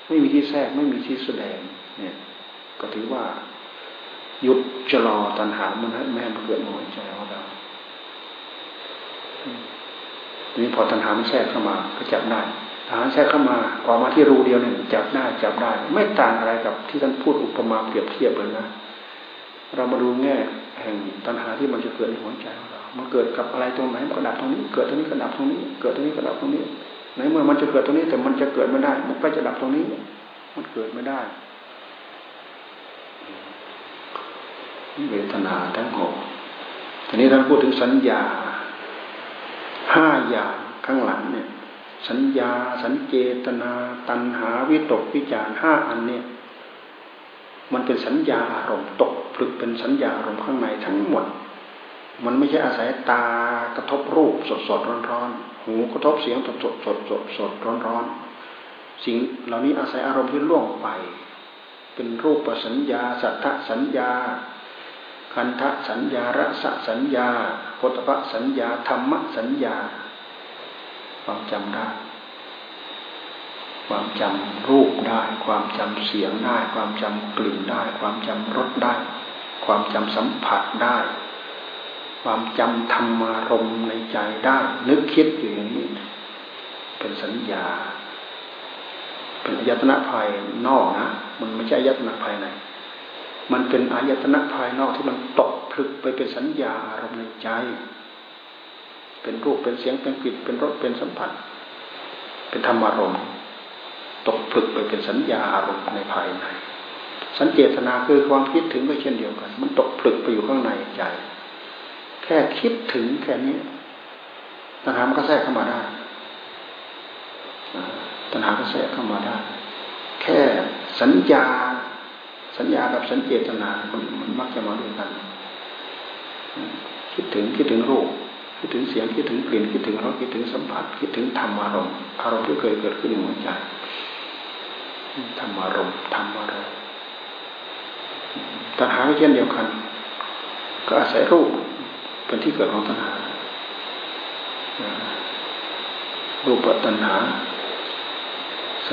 ไม่มีที่แทรกไม่มีที่แสดงเนี่ยก็ถือว่า หยุดชะลอตัณหามันให้แม่มันเกิดในหัวใจของเราทีนี้พอตัณหามันแทรกเข้ามาก็จับได้ตัณหาแทรกเข้ามาออกมาที่รูเดียวเนี่ยจับได้จับได้ ไม่ต่างอะไรกับที่ท่านพูดอุปมาเปรียบเทียบเลยนะเรามาดูแง่แห่งตัณหาที่มันจะเกิดในหัวใจของเรามันเกิดกับอะไรตรงไหนมันก็ดับตรงนี้ เกิดตรงนี้ก็ดับตรงนี้ เกิดตรงนี้ก็ดับตรงนี้ในเมื่อมันจะเกิดตรงนี้แต่มันจะเกิดไม่ได้ มันก็จะดับตรงนี้ มันเกิดไม่ได้ เวทนาทั้งหกทีนี้ท่านพูดถึงสัญญาห้าอย่างข้างหลังเนี่ย สัญญา สัญเจตนา ตัณหาวิตกวิจารห้าอันเนี่ยมันเป็นสัญญาอารมณ์ตกผลึกเป็นสัญญาอารมณ์ข้างในทั้งหมด มันไม่ใช่อาศัยตากระทบรูปสดสดร้อนร้อนหูกระทบเสียงสดสดสดสดสดร้อนร้อนสิ่งเหล่านี้อาศัยอารมณ์ที่ล่วงไป เป็นรูปสัญญา สัทธสัญญา คันทะสัญญาระสะสัญญาโพธพสัญญาธรรมสัญญา ความจำได้ความจำรูปได้ ความจำเสียงได้ ความจำกลิ่นได้ ความจำรสได้ ความจำสัมผัสได้ ความจำธรรมารมในใจได้ นึกคิดอยู่อย่างนี้ เป็นสัญญา เป็นยตนะภายนอกนะ มันไม่ใช่ยตนะภายใน มันเป็นอายตนะภายนอกที่มันตกพลึกไปเป็นสัญญาอารมณ์ในใจ เป็นรูปเป็นเสียงเป็นกลิ่นเป็นรสเป็นสัมผัส เป็นธรรมารมณ์ ตกพลึกไปเป็นสัญญาอารมณ์ในภายใน สัญเจตนาคือความคิดถึงก็เช่นเดียวกัน มันตกพลึกไปอยู่ข้างในใจ แค่คิดถึงแค่นี้ตัณหามันก็แทรกเข้ามาได้ตัณหาก็แทรกเข้ามาได้ แค่สัญญา สัญญากับสัญเจตนา มันมันมักจะมาด้วยกัน คิดถึงคิดถึงรูป คิดถึงเสียงคิดถึงกลิ่นคิดถึงรสคิดถึงสัมผัส คิดถึงธรรมอารมณ์อารมณ์ที่เคยเกิดขึ้นในหัวใจธรรมอารมณ์ธรรมอารมณ์ตัณหาเช่นเดียวกัน ก็อาศัยรูปเป็นที่เกิดของตัณหารูปตัณหา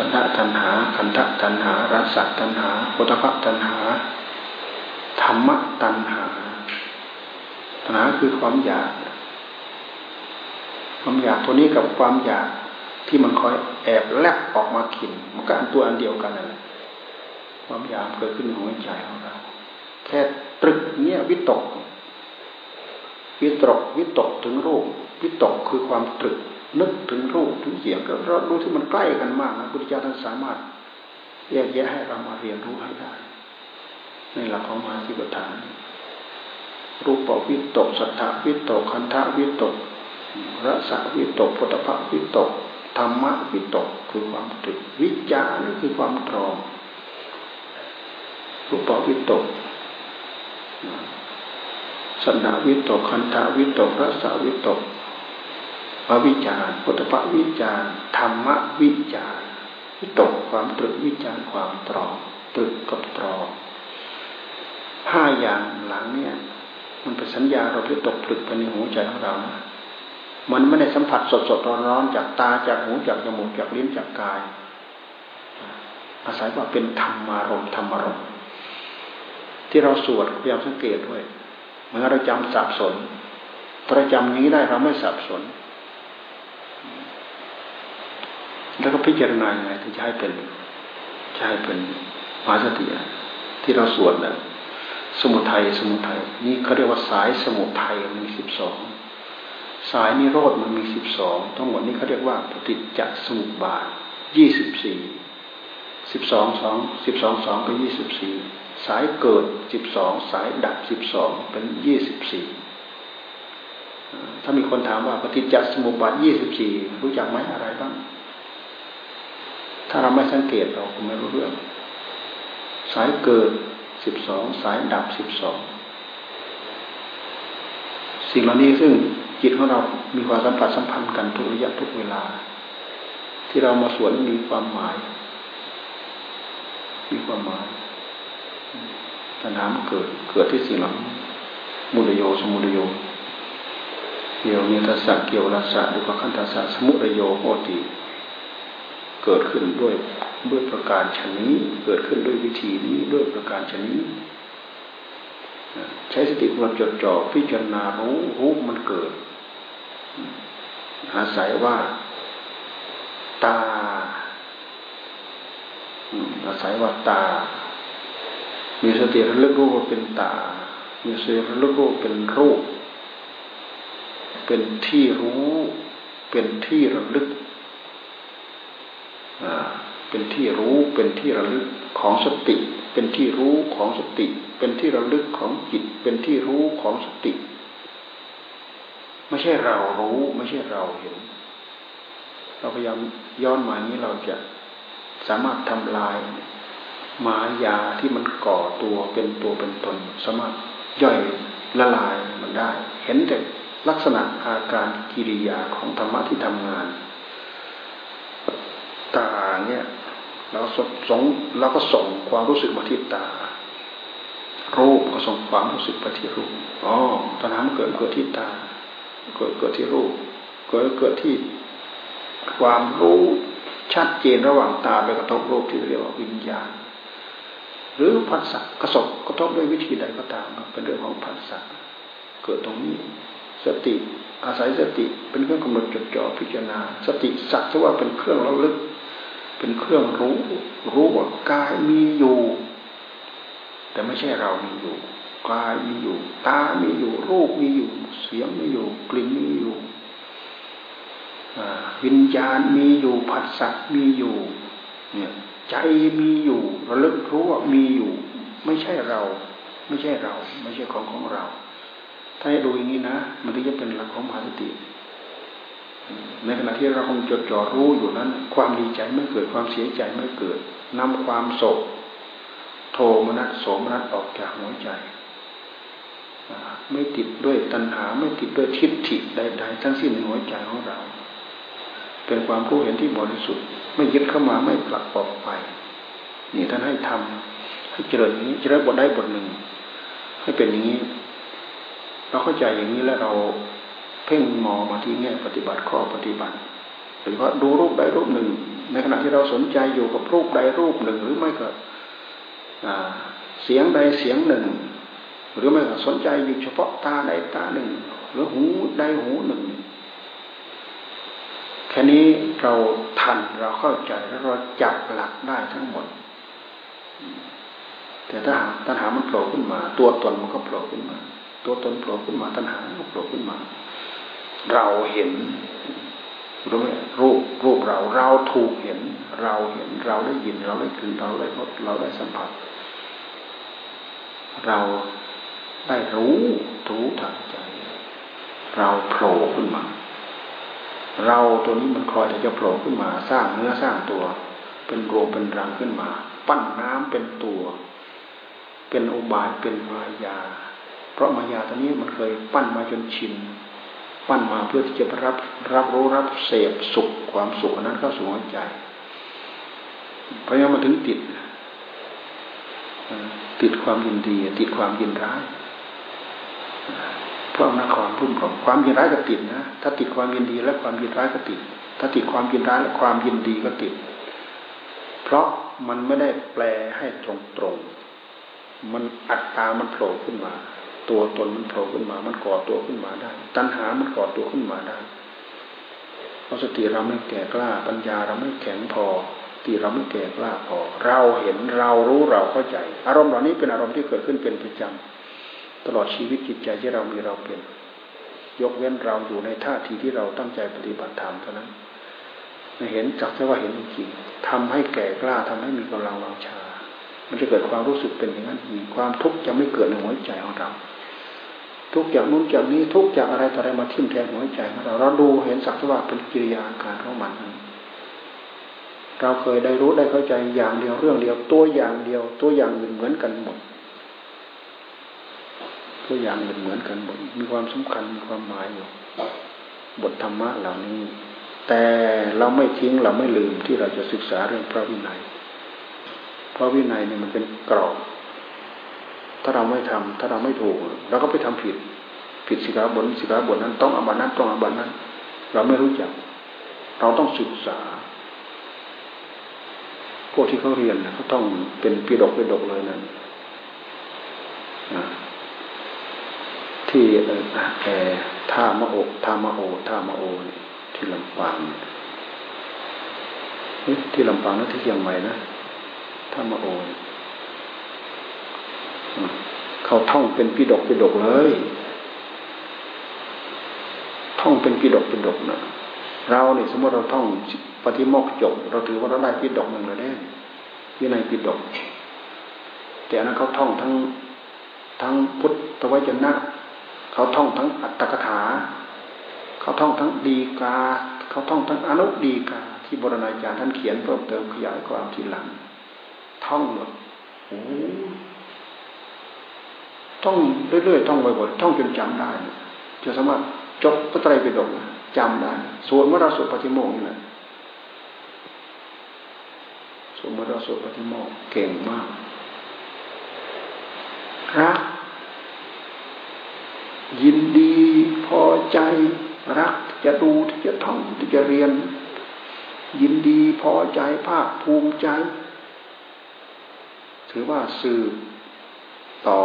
สัทธตัณหาคันธตัณหา รัศตัณหาพุทธะตัณหา ธรรมตัณหา ตัณหาคือความอยาก ความอยากตัวนี้กับความอยากที่มันคอยแอบแลบออกมาขิน มันก็อันตัวอันเดียวกันนั่นแหละความพยายามเกิดขึ้นในหัวใจของเรา แค่ตรึกเนี่ยวิตก วิตกวิตกถึงรูป วิตกคือความตรึก นึกถึงรูปถึงเสียงก็ราดูที่มันใกล้กันมากนะพุทธเจ้าท่านสามารถแยกแยะให้เรามาเรียนรู้ให้ได้ ในหลักของมาธิปฐานรูปวิตกสัทธวิตกคันธวิตกรสวิตกพุทธภวิตกธรรมะวิตกคือความตรึกวิจารคือความตรองรูปวิตกสัณวิตกคันธวิตกรสวิตก อวิจารพุทธะวิจารธรรมะวิจารวิตกความตรึกวิจารความตรองตรึกกับตรองห้าอย่างหลังเนี่ย มันเป็นสัญญาเราที่ตกผลึกไปในหัวใจของเรานะมันไม่ได้สัมผัสสดสดร้อนร้อนจากตาจากหูจากจมูกจากลิ้นจากกาย อาศัยว่าเป็นธรรมารมธรรมารมที่เราสวดพยายามสังเกตด้วยเมื่อเราจำสับสนเราจำนี้ได้เราไม่สับสน แล้วก็พิจารณาอย่างไรที่จะให้เป็นจะให้เป็นมาสติที่เราสวดนะสมุทัยสมุทัยนี่เขาเรียกว่าสายสมุทัยมีสิบสองสายนิโรธมันมีสิบสองทั้งหมดนี้เขาเรียกว่าปฏิจจสมุปบาทยี่สิบสี่สิบสองสองสิบสองสองเป็นยี่สิบสี่สายเกิดสิบสองสายดับสิบสองเป็นยี่สิบสี่ถ้ามีคนถามว่าปฏิจจสมุปบาทยี่สิบสี่รู้จักไหมอะไรบ้าง ถ้าเราไม่สังเกตเราคงไม่รู้เรื่อง สายเกิดสิบสองสายดับสิบสองสิ่งเหล่านี้ซึ่งจิตของเรามีความสัมผัสสัมพันธ์กันทุกระยะทุกเวลา ที่เรามาสวนมีความหมาย มีความหมายตัณหาเกิดเกิดที่สิ่งเหล่านี้มุดโยสมุดโยเกี่ยวเนิทัสสะเกี่ยวรัสสะดุกขันทัสสะสมุดโยโหติ เกิดขึ้นด้วยด้วยประการชนนี้ เกิดขึ้นด้วยวิธีนี้ด้วยประการชนนี้ ใช้สติกำลังจดจ่อพิจารณารู้รู้มันเกิด อาศัยว่าตาอาศัยว่าตา มีสติระลึกรู้ว่าเป็นตา มีสติระลึกรู้เป็นรูป เป็นที่รู้ เป็นที่ระลึก เป็นที่รู้เป็นที่ระลึกของสติ เป็นที่รู้ของสติ เป็นที่ระลึกของจิต เป็นที่รู้ของสติ ไม่ใช่เรารู้ไม่ใช่เราเห็น เราพยายามย้อนมานี้เราจะสามารถทำลายมายาที่มันก่อตัวเป็นตัวเป็นตน สามารถย่อยละลายมันได้ เห็นแต่ลักษณะอาการกิริยาของธรรมะที่ทำงาน ตาเนี่ยเราส่งเราก็ส่งความรู้สึกมาที่ตา รูปก็ส่งความรู้สึกไปที่รูปอ๋อตอนนั้นเกิดเกิดที่ตา เกิดเกิดที่รูป เกิดเกิดที่ ความรู้ชัดเจนระหว่างตาไปกระทบรูปที่เรียกว่าวิญญาณ หรือผัสสะกระสบกระทบด้วยวิธีใดก็ตามเป็นเรื่องของผัสสะเกิดตรงนี้สติอาศัยสติเป็นเครื่องกำหนดจดจ่อพิจารณา สติสักจะว่าเป็นเครื่องระลึก เป็นเครื่องรู้ รู้ว่ากายมีอยู่ แต่ไม่ใช่เรามีอยู่กายมีอยู่ ตามีอยู่ รูปมีอยู่ เสียงมีอยู่ กลิ่นมีอยู่วิญญาณมีอยู่ผัสสะมีอยู่ เนี่ยใจมีอยู่ ระลึกรู้ว่ามีอยู่ ไม่ใช่เรา ไม่ใช่เรา ไม่ใช่ของของเรา ถ้าให้ดูอย่างนี้นะ มันถึงจะเป็นหลักของมหาสติ ในขณะที่เราคงจดจ่อรู้อยู่นั้น ความดีใจไม่เกิดความเสียใจไม่เกิดนำความโศกโทมนัสโสมนัสออกจากหัวใจ ไม่ติดด้วยตัณหาไม่ติดด้วยทิฏฐิใดๆทั้งสิ้นในหัวใจของเรา เป็นความรู้เห็นที่บริสุทธิ์ ไม่ยึดเข้ามาไม่ผลักออกไปนี่ท่านให้ทำให้เจริญนี้เจริญบทได้บทหนึ่งให้เป็นอย่างนี้ เราเข้าใจอย่างนี้แล้วเรา เพ่งมองมาที่แง่ปฏิบัติข้อปฏิบัติหรือว่าดูรูปใดรูปหนึ่ง ในขณะที่เราสนใจอยู่กับรูปใดรูปหนึ่ง หรือไม่ก็เสียงใดเสียงหนึ่ง หรือไม่ก็สนใจอยู่เฉพาะตาใดตาหนึ่ง หรือหูใดหูหนึ่งแค่นี้เราทันเราเข้าใจแล้วเราจับหลักได้ทั้งหมด แต่ถ้าตัณหามันโผล่ขึ้นมา ตัวตนมันก็โผล่ขึ้นมา ตัวตนโผล่ขึ้นมาตัณหาก็โผล่ขึ้นมา เราเห็นรู้ไหมรูปรูปเราเราถูกเห็น เราเห็นเราได้ยินเราได้กลิ่นเราได้รสเราได้สัมผัส เราได้รู้รู้ทางใจ เราโผล่ขึ้นมา เราตัวนี้มันคอยจะโผล่ขึ้นมา สร้างเนื้อสร้างตัว เป็นโรเป็นรังขึ้นมา ปั้นน้ำเป็นตัว เป็นอุบายเป็นมายา เพราะมายาตัวนี้มันเคยปั้นมาจนชิน ปั้นมาเพื่อที่จะรับรับรู้รับเสพสุขความสุขนั้นเข้าสู่หัวใจเพราะงั้นมาถึงติดติดความยินดี ติดความยินร้ายเพราะนักความพุ่มของความยินร้ายก็ติดนะ ถ้าติดความยินดีและความยินร้ายก็ติด ถ้าติดความยินร้ายและความยินดีก็ติด เพราะมันไม่ได้แปลให้ตรงตรงมันอัตตา มันโผล่ขึ้นมา ตัวตนมันโผล่ขึ้นมา มันก่อตัวขึ้นมาได้ ตัณหามันก่อตัวขึ้นมาได้เพราะสติเราไม่แก่กล้า ปัญญาเราไม่แข็งพอสติเราไม่แก่กล้าพอ เราเห็นเรารู้เราเข้าใจ อารมณ์เหล่านี้เป็นอารมณ์ที่เกิดขึ้นเป็นประจำตลอดชีวิตจิตใจที่เรามีเราเป็น ยกเว้นเราอยู่ในท่าทีที่เราตั้งใจปฏิบัติธรรมเท่านั้นเห็นจักแค่ว่าเห็นจริงทำให้แก่กล้าทำให้มีกำลังวังชา มันจะเกิดความรู้สึกเป็นอย่างนั้นมีความทุกข์จะไม่เกิดในหัวใจของเรา ทุกอย่างนู้นอย่างนี้ทุกอย่างอะไรต่ออะไรมาทิ่มแทงหัวใจของเราเราดูเห็นสักว่าเป็นกิริยาการของมัน เราเคยได้รู้ได้เข้าใจอย่างเดียวเรื่องเดียว ตัวอย่างเดียว ตัวอย่างอื่นเหมือนกันหมด ตัวอย่างอื่นเหมือนกันหมดมีความสำคัญมีความหมายอยู่บทธรรมะเหล่านี้ แต่เราไม่ทิ้งเราไม่ลืมที่เราจะศึกษาเรื่องพระวินัยพระวินัยเนี่ยมันเป็นกรอบ ถ้าเราไม่ทำถ้าเราไม่ถูกเราก็ไปทำผิด ผิดสิกาบนสิกาบนนั้น ต้องอบันนั้นต้องอบันนั้น เราไม่รู้จัก เราต้องศึกษา พวกที่เขาเรียนเขาต้องเป็นปีดกปีดกเลยนั่นที่เออท่ามะโอท่ามะโอท่ามะโอที่ลำปางที่ลำปางนั่นที่เชียงใหม่นะท่ามะโอ เขาท่องเป็นปิดกปิดกเลย ท่องเป็นปิดกปิดกนะเราเนี่ยสมมติเราท่องปฏิโมกจบ เราถือว่าเราได้ปิดกหนึ่งเลยแน่วินัยปิดกแต่นั้นเขาท่องทั้งทั้งพุทธวจนะเขาท่องทั้งอัตถกถา เขาท่องทั้งดีกา เขาท่องทั้งอนุดีกา ที่บรณาจารย์ท่านเขียนเพิ่มเติมขยายความทีหลัง ท่องหมดโอ้ ท่องเรื่อยๆท่องบ่อยๆท่องจนจำได้จะสามารถจบพระไตรปิฎกจำได้ส่วนเมื่อเราสวดปฏิโมกข์นี่แหละส่วนเมื่อเราสวดปฏิโมกข์เก่งมากรักยินดีพอใจรักจะดูที่จะท่องที่จะเรียน ยินดีพอใจภาคภูมิใจ ถือว่าสืบต่อ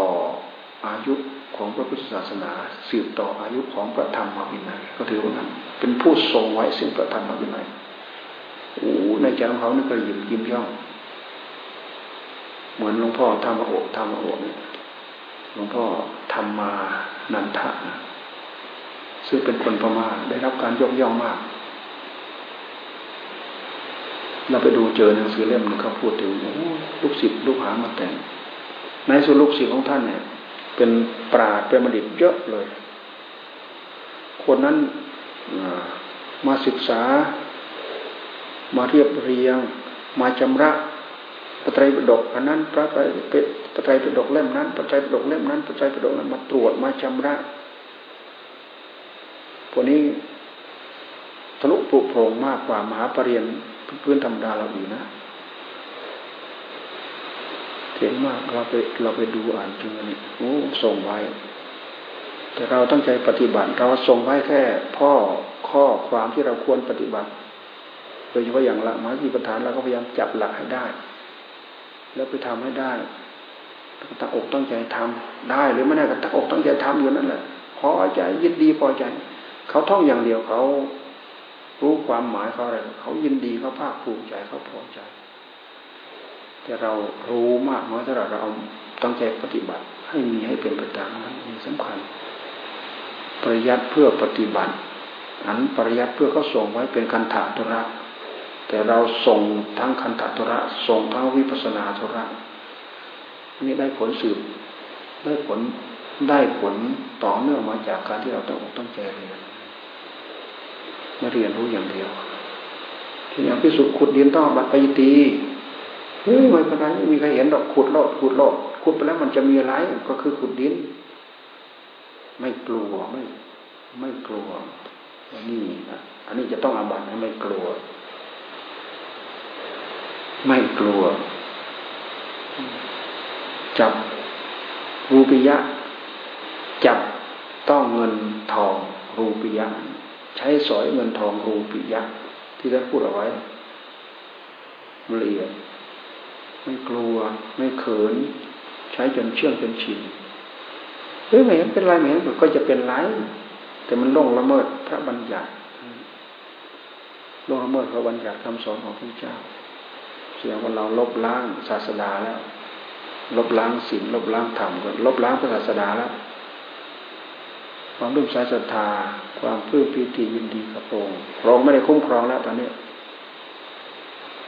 อายุของพระพุทธศาสนา สืบต่ออายุของพระธรรมวินัยก็ถือว่านั้นเป็นผู้ทรงไว้ซึ่งพระธรรมวินัยโอ้ในใจของเขานี่ก็ยิ้มยิ้มย่อง เหมือนหลวงพ่อธรรมโอธรรมโอเนี่ยหลวงพ่อธรรมมานันทะซึ่งเป็นคนพม่าได้รับการยกย่องมาก เราไปดูเจอหนังสือเล่มนึงเขาพูดถึงลูกศิษย์ลูกหามาแต่งในส่วนลูกศิษย์ของท่านเนี่ย เป็นปราดเป็นบัณฑิตเยอะเลย คนนั้นมาศึกษา มาเรียบเรียง มาชำระปไตรปิฎกอันนั้นพระไตรปไตรปิฎกเล่มนั้นปไตรปิฎกเล่มนั้นปไตรปิฎกนั้นมาตรวจมาชำระพวกนี้ทะลุปลุกโปร่งมากกว่ามหาปรริญญาพื้นธรรมดาเราอีกนะ เก่งมากเราไปเราไปดูอ่านจริงอันนี้โอ้ส่งไว้ แต่เราตั้งใจปฏิบัติ เราส่งไว้แค่พ่อข้อความที่เราควรปฏิบัติ โดยเฉพาะอย่างละมาสีประธานเราก็พยายามจับหลักให้ได้ แล้วไปทำให้ได้ตั้งอกตั้งใจทำได้หรือไม่ได้ก็ตั้งอกตั้งใจทำอยู่นั่นแหละพอใจยินดีพอใจ เขาท่องอย่างเดียวเขารู้ความหมายเขาอะไรเขายินดีเขาภาคภูมิใจเขาพอใจ แต่เรารู้มากน้อยเท่าไหร่เราเอาตั้งใจปฏิบัติ ให้มีให้เป็นประจำนั้นมีสำคัญ ปริยัติเพื่อปฏิบัติอันปริยัติเพื่อเขาส่งไว้เป็นคันถาธุระ แต่เราส่งทั้งคันถาธุระส่งทั้งวิปัสนาธุระอันนี้ได้ผลสืบได้ผลได้ผลต่อเนื่องมาจากการที่เราต้องต้องใจเรียนไม่เรียนรู้อย่างเดียวที่อย่างพิสุขุดดินต้องบัตรไปตี เฮ้ยไม่เป็นไรไม่มีใครเห็นดอกขุดโลดขุดโลดขุดไปแล้วมันจะมีอะไรก็คือขุดดิน ไม่กลัวไม่ ไม่กลัวนี่นะอันนี้จะต้องอาบัตไม่กลัว ไม่กลัว จับรูปิยะ จับต้องเงินทองรูปิยะ ใช้สอยเงินทองรูปิยะ ที่ได้พูดเอาไว้ละเอียด ไม่กลัว ไม่เขิน ใช้จนเชื่องจนชินเฮ้ยไม่เห็นเป็นไรไม่เห็นก็จะเป็นไรแต่มันล่งละเมิดพระบัญญัติล่งละเมิดพระบัญญัติคำสอนของพระเจ้าเสียงว่าเราลบล้างศาสดาแล้ว ลบล้างศีลลบล้างธรรมก็ลบล้างพระศาสดาแล้วความรุ่มสายศรัทธา ความเพื่อปีติยินดีกับพระองค์พระองค์ไม่ได้คุ้มครองแล้วตอนนี้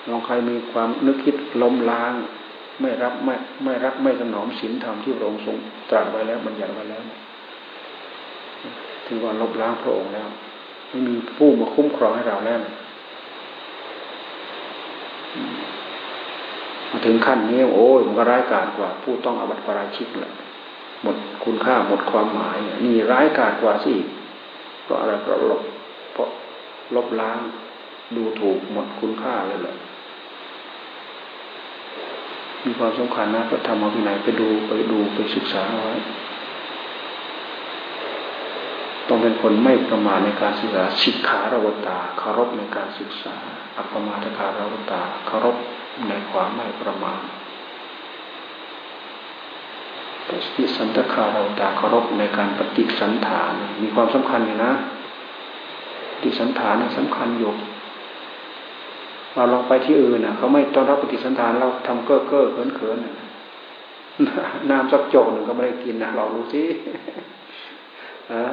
ลองใครมีความนึกคิดล้มล้าง ไม่รับไม่ไม่รักไม่สนอมศีลธรรมที่พระองค์ทรงตรัสไว้แล้วบัญญัติไว้แล้วถือว่าลบล้างพระองค์แล้ว ไม่มีผู้มาคุ้มครองให้เราแล้วมาถึงขั้นนี้โอ้ยมันก็ร้ายกาจกว่า ผู้ต้องอาบัติปราชิกแหละหมดคุณค่าหมดความหมายนี่ร้ายกาจกว่าสิเพราะอะไรเพราะลบเพราะลบล้างดูถูกหมดคุณค่าเลยแหละ มีความสำคัญนะพระธรรมวินัยไปดูไปดูไปศึกษาไว้ต้องเป็นคนไม่ประมาทในการศึกษาศิกขารวตาเคารพในการศึกษา อัปมาทคารวตาเคารพในความไม่ประมาทปฏิสันตคารวตาเคารพในการปฏิสันฐาน มีความสำคัญอยู่นะปฏิสันฐานสำคัญอยู่ เราลองไปที่อื่นน่ะ เขาไม่ต้อนรับปฏิสันทานเราทำเก้อเก้อเขินเขินน้ำสักโจกหนึ่งก็ไม่ได้กินนะเรารู้สิฮะ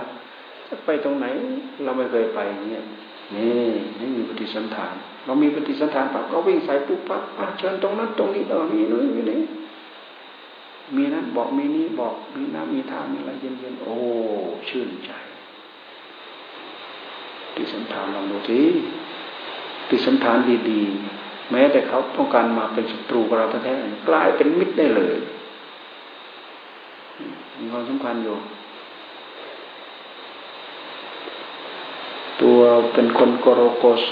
จะไปตรงไหน เราไม่เคยไปอย่างเงี้ยนี่ไม่มีปฏิสันทาน เรามีปฏิสันทานปั๊บก็วิ่งใส่ปุ๊บปั๊บเชิญตรงนั้นตรงนี้เออมีนู้นมีนี้มีนั้นบอกมีนี้บอกมีน้ำมีทางมีอะไรเย็นๆโอ้ชื่นใจปฏิสันทานลองดูสิ ฏิสันฐานดีๆ แม้แต่เขาต้องการมาเป็นศัตรูกับเราแท้ๆกลายเป็นมิตรได้เลยมีความสำคัญอยู่ ตัวเป็นคนโกโรโกโส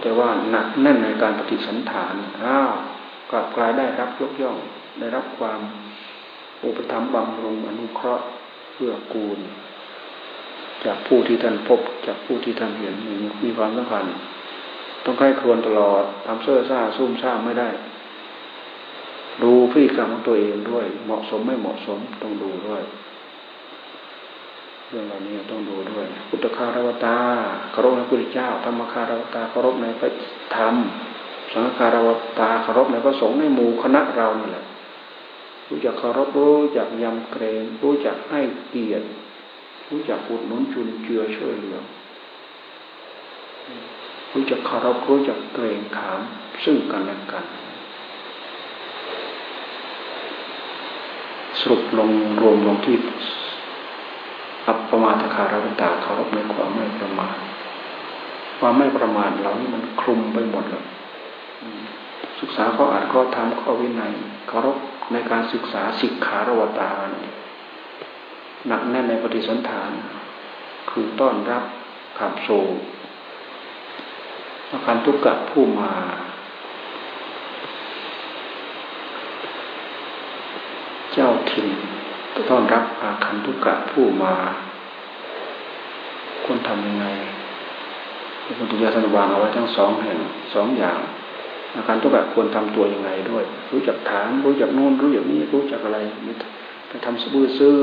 แต่ว่าหนักแน่นในการปฏิสันฐานอ้าวกลับกลายได้รับยกย่อง ได้รับความอุปถัมภ์บำรุงอนุเคราะห์เพื่อกูล จากผู้ที่ท่านพบ จากผู้ที่ท่านเห็นมีความสำคัญ ต้องใครครวญตลอดทำเสื้อซ่าซุ่มซ่ามไม่ได้ ดูพฤติกรรมของตัวเองด้วย เหมาะสมไม่เหมาะสมต้องดูด้วยเรื่องเหล่านี้ต้องดูด้วยพุทธคารวตาเคารพในพระพุทธเจ้าธรรมคารวตาเคารพในพระธรรมสังฆคารวตาเคารพในพระสงฆ์ในหมู่คณะเรานี่แหละรู้จักเคารพรู้จักยำเกรงรู้จักให้เกียรติรู้จักอุดหนุนจุนเจือช่วยเหลือ รู้จักเคารพรู้จักเกรงขามซึ่งกันและกัน สรุปลงรวมลงที่อัปปมาทคารวตาเคารพในความไม่ประมาทความไม่ประมาทเหล่านี้มันคลุมไปหมดเลยศึกษาข้ออ่าจข้อธรรมข้อวินัยเคารพในการศึกษาสิกขารวตาหนักแน่นในปฏิสันฐาน คือต้อนรับขับโซ อาการทุกข์กผู้มา เจ้าถิ่นต้อนรับอาคันทุกกะผู้มาควรทำยังไงพระพุทธเจ้าท่านวางเอาไว้ทั้งสองแห่งสองอย่าง อาการทุกกะควรทำตัวยังไงด้วย รู้จักถามรู้จักโน้นรู้จักนี้รู้จักอะไรไปทำสบื้อซื่อ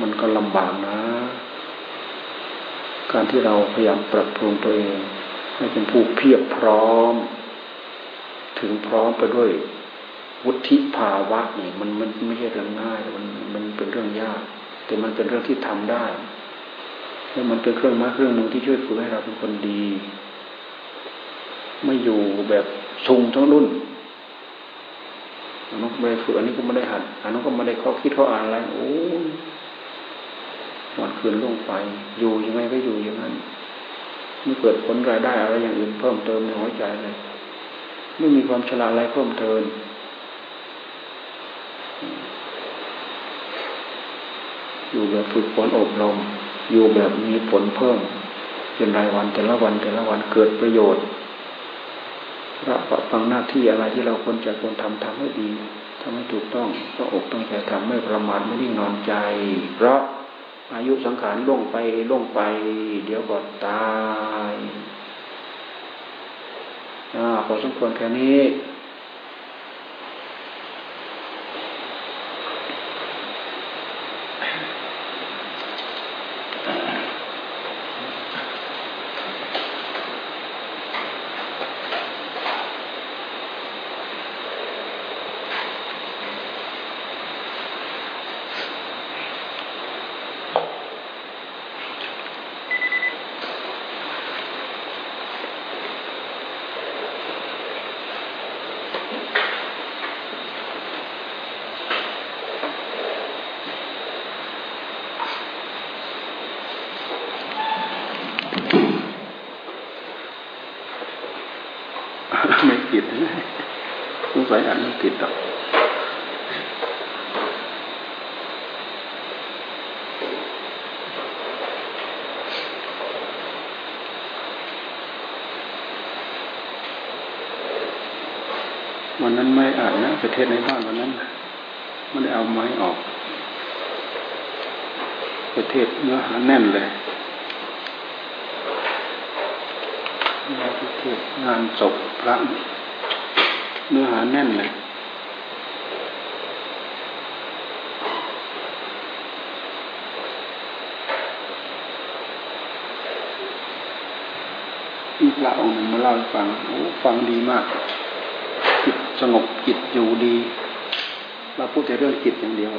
มันก็ลำบากนะ การที่เราพยายามปรับปรุงตัวเองให้เป็นผู้เพียบพร้อม ถึงพร้อมไปด้วยวุฒิภาวะนี่มันมันไม่ใช่เรื่องง่ายมันมันเป็นเรื่องยาก แต่มันเป็นเรื่องที่ทำได้แล้วมันเป็นเครื่องมือเครื่องมือที่ช่วยฝึกให้เราเป็นคนดี ไม่อยู่แบบชุงทั้งรุ่นอันนั้นไม่ได้ฝึกอันนี้ก็ไม่ได้หัดอันนั้นก็ไม่ได้ข้อคิดข้ออ่านอะไรโอ้ วันคืนล่วงไป อยู่ยังไงก็อยู่อย่างนั้นไม่เกิดผลรายได้อะไรอย่างอื่นเพิ่มเติมในหัวใจเลย ไม่มีความฉลาดอะไรเพิ่มเติมอยู่แบบฝึกฝนอบรม อยู่แบบมีผลเพิ่มเป็นรายวันแต่ละวันแต่ละวันเกิดประโยชน์รับฟังหน้าที่อะไรที่เราควรจะควรทำทำให้ดีทำให้ถูกต้องต้องอกต้องใจทำไม่ประมาทไม่นิ่งนอนใจ เพราะ อายุสังขารล่วงไปล่วงไป เดี๋ยวก็ตายอ่าพอสมควรแค่นี้ ผิดสงสัยอ่านไม่ผิดหรอกวันนั้นไม่อ่านนะประเทศในบ้านวันนั้นไม่ได้เอาไม้ออก ประเทศเนื้อหาแน่นเลยงานศพพระ เนื้อหาแน่นเลยมีพระองค์หนึ่งมาเล่าให้ฟังโอ้ฟังดีมากจิตสงบจิตอยู่ดีเราพูดแต่เรื่องจิตอย่างเดียว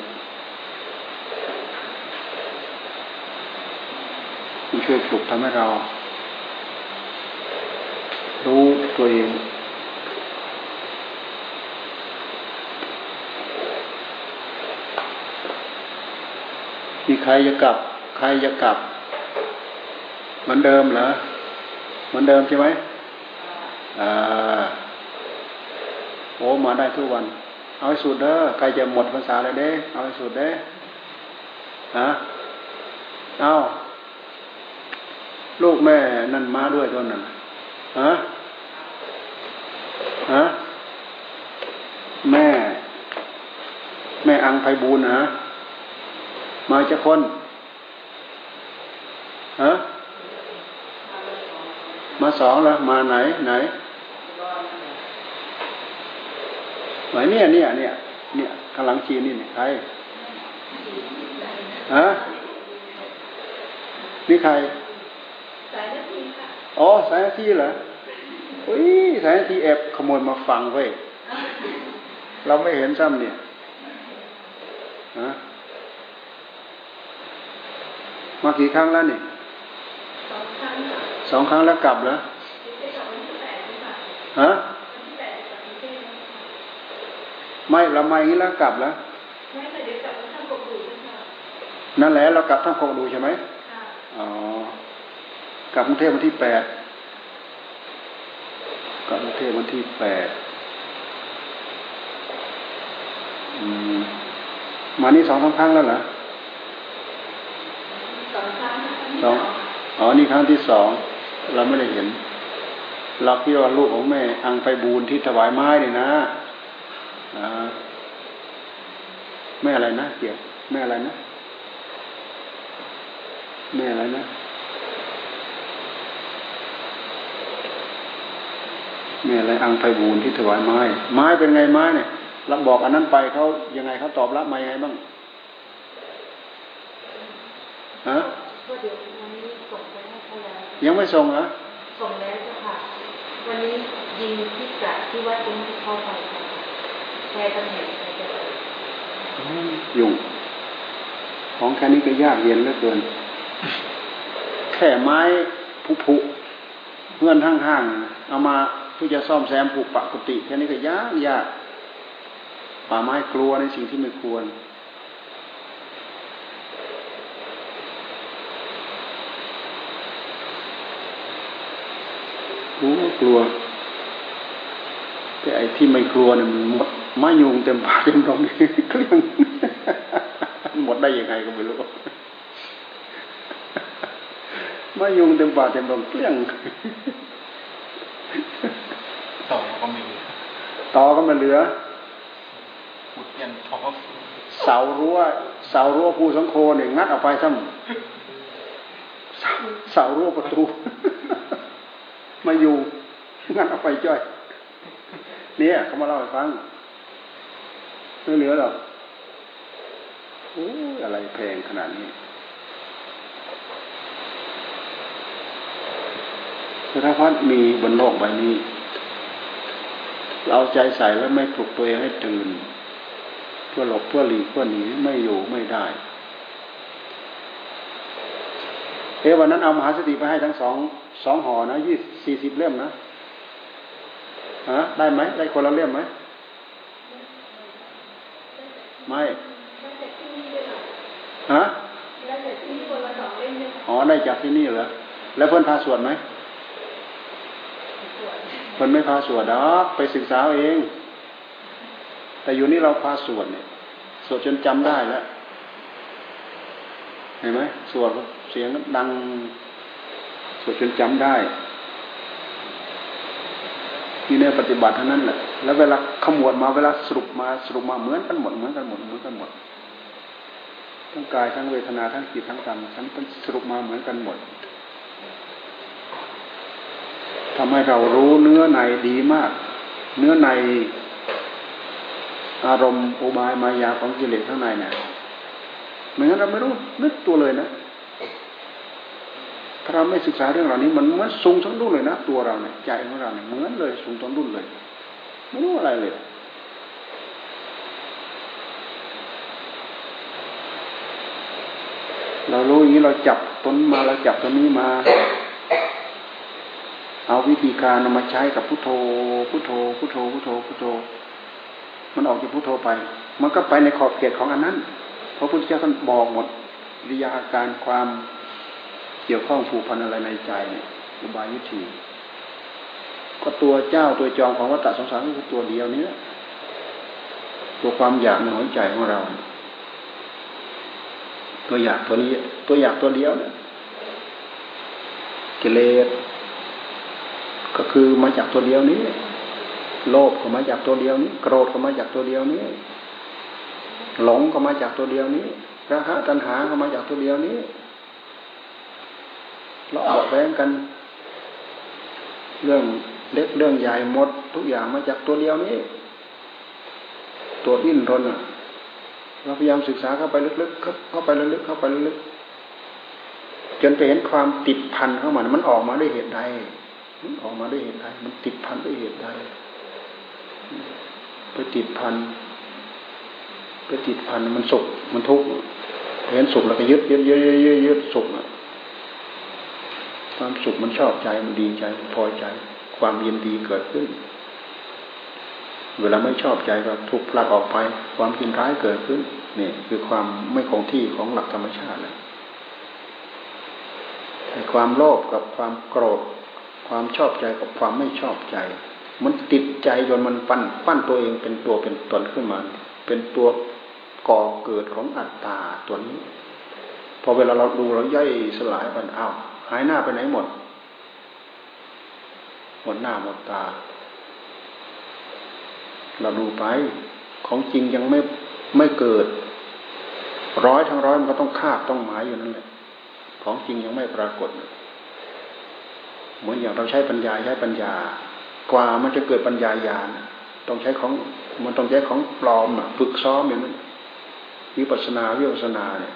มันช่วยปลุกทำให้เรา รู้ตัวเอง ใครจะกลับ ใครจะกลับเหมือนเดิมเหรอเหมือนเดิมใช่ไหมอ่าโอ้มาได้ทุกวัน เอาให้สุดเด้อใครจะหมดภาษาเลยเด้เอาให้สุดเด้ฮะเอาลูกแม่นั่นมาด้วยตอนนั้นฮะฮะแม่ แม่อังไพบูลนะ มาจากคนฮะมาสองแล้วมาไหนไหนไหนเนี่ยเนี่ยเนี่ยเนี่ยกำลังชีนี่ใครฮะนี่ใครสายนาทีค่ะอ๋อสายนาทีเหรออุ้ยสายนาทีแอบขโมยมาฟังเว้ยเราไม่เห็นซ้ำเนี่ยฮะ มากี่ครั้งแล้วนี่สองครั้งสองครั้งแล้วกลับเหรอฮะไม่เราไม่งี้แล้วกลับแล้วไม่เดี๋ยวกลับท่านกดูนั่นแหละเรากลับท่านกดูใช่ไหมอ๋อกลับกรุงเทพวันที่แปดกลับกรุงเทพวันที่แปดมานี่สองสาครั้งแล้วเหรอสองครั้ง สองอ๋อนี่ครั้งที่สองเราไม่ได้เห็นเราคิดว่าลูกของแม่อังไปบูนที่ถวายไม้เนี่ยนะแม่อะไรนะเกี่ยวแม่อะไรนะ แม่อะไรนะแม่อะไรอังไพบูนที่ถวายไม้ ไม้เป็นไงไม้เนี่ยรับบอกอันนั้นไปเขายังไงเขาตอบรับมายังไงบ้าง ฮะยังไม่ส่งเหรอส่งแล้วจ้ะค่ะ วันนี้ยิงที่กะที่วัดตุ้งที่เข้าไปแค่ตำแหน่งอะไรจะยุ่งของแค่นี้ก็ยากเย็นเหลือเกิน แค่ไม้ผุผุเพื่อนห้างๆเอามาเพื่อจะซ่อมแซมผูกปกติแค่นี้ก็ยากยากป่าไม้กลัวในสิ่งที่ไม่ควร กลัวกลัว แต่ไอ้ที่ไม่กลัวเนี่ยมันหมดไม่ยุงเต็มปากเต็มท้องนี่เกลี้ยงหมดได้ยังไงก็ไม่รู้ไม่ยุงเต็มปากเต็มท้องเกลี้ยงต่อก็ไม่ต่อก็ไม่เหลือขุดยันทอเสารั้วเสารั้วภูสังโคเนี่ยงัดออกไปซ้ำเสารั้วประตู มาอยู่งั้นเอาไปจ้อย เนี่ยเขามาเล่าให้ฟังไม่เหลือหรอกโอ้อะไรแพงขนาดนี้ถ้าพัดมีบนโลกใบนี้ เราใจใส่แล้วไม่ปลุกตัวเองให้ตื่น เพื่อหลบเพื่อหลีกเพื่อหนีไม่อยู่ไม่ได้ เอวันนั้นเอามหาสติไปให้ทั้งสองสองห่อนะยี่สี่สิบเล่มนะฮะได้ไหมได้คนละเล่มไหมไม่ฮะอ๋อได้จากที่นี่เหรอแล้วเพื่อนพาสวดไหมเพื่อนไม่พาสวดดอไปศึกษาเอง แต่อยู่นี่เราพาสวดเนี่ยสวดจนจำได้แล้วเห็นไหมสวด เสียงดังสวดจนจำได้ที่ในปฏิบัติเท่านั้นแหละแล้วเวลาขมวดมาเวลาสรุปมาสรุปมาเหมือนกันหมดเหมือนกันหมดเหมือนกันหมดทั้งกายทั้งเวทนาทั้งจิตทั้งธรรมฉันเป็นสรุปมาเหมือนกันหมดทำให้เรารู้เนื้อในดีมาก เนื้อในอารมณ์อุบายมายาของกิเลสข้างในเนี่ยไม่งั้นเราไม่รู้นึกตัวเลยนะ ถ้าเราไม่ศึกษาเรื่องเหล่านี้มันเหมือนสูงทั้งรุ่นเลยนะตัวเราเนี่ยใจของเราเนี่ยเหมือนเลยสูงทั้งรุ่นเลย ไม่รู้อะไรเลยเรารู้อย่างนี้เราจับต้นมาเราจับต้นนี้มา เอาวิธีการนำมาใช้กับพุทโธพุทโธพุทโธพุทโธพุทโธ มันออกจากพุทโธไป มันก็ไปในขอบเขตของอันนั้น เพราะพุทธเจ้าท่านบอกหมดวิยาการความ เกี่ยวข้องผูกพันอะไรในใจเนี่ยอุบายวิธี ก็ตัวเจ้าตัวจองของวัฏสงสารก็คือตัวเดียวนี้ตัวความอยากในหัวใจของเรา ตัวอยากตัวนี้ ตัวอยากตัวเดียวเนี่ยกิเลสก็คือมาจากตัวเดียวนี้ โลภก็มาจากตัวเดียวนี้ โกรธก็มาจากตัวเดียวนี้ หลงก็มาจากตัวเดียวนี้ราคะตัณหาก็มาจากตัวเดียวนี้ เราออกแบงกัน เรื่องเล็กเรื่องใหญ่หมด ทุกอย่างมาจากตัวเดียวนี้ ตัวอินรนเราพยายามศึกษาเข้าไปลึกๆเข้าไปลึกๆเข้าไปลึกๆจนไปเห็นความติดพันเข้ามามันออกมาด้วยเหตุใดมันออกมาด้วยเหตุใดมันติดพันด้วยเหตุใดไปติดพันไปติดพันมันสุขมันทุกข์เห็นสุขแล้วก็ยึดยึดยึดยึดยึดสุขอะ ความสุขมันชอบใจมันดีใจพอใจ ความยินดีเกิดขึ้น เวลาไม่ชอบใจก็ทุกผลักออกไป ความยินร้ายเกิดขึ้นนี่คือความไม่คงที่ของหลักธรรมชาติเลยไอ้ความโลภกับความโกรธ ความชอบใจกับความไม่ชอบใจ มันติดใจจนมันปั้นปั้นตัวเองเป็นตัวเป็นตนขึ้นมา เป็นตัวก่อเกิดของอัตตาตัวนี้ พอเวลาเราดูเราย่อยสลายมันเอ้า หายหน้าไปไหนหมด หมดหน้าหมดตา เราดูไป ของจริงยังไม่ไม่เกิด ร้อยทั้งร้อยมันก็ต้องคาบต้องหมายอยู่นั่นแหละ ของจริงยังไม่ปรากฏ เหมือนอย่างเราใช้ปัญญาใช้ปัญญา กว่ามันจะเกิดปัญญาญาณต้องใช้ของมันต้องใช้ของปลอมฝึกซ้อมอย่างนั้นวิปัสนาวิปัสนาเนี่ย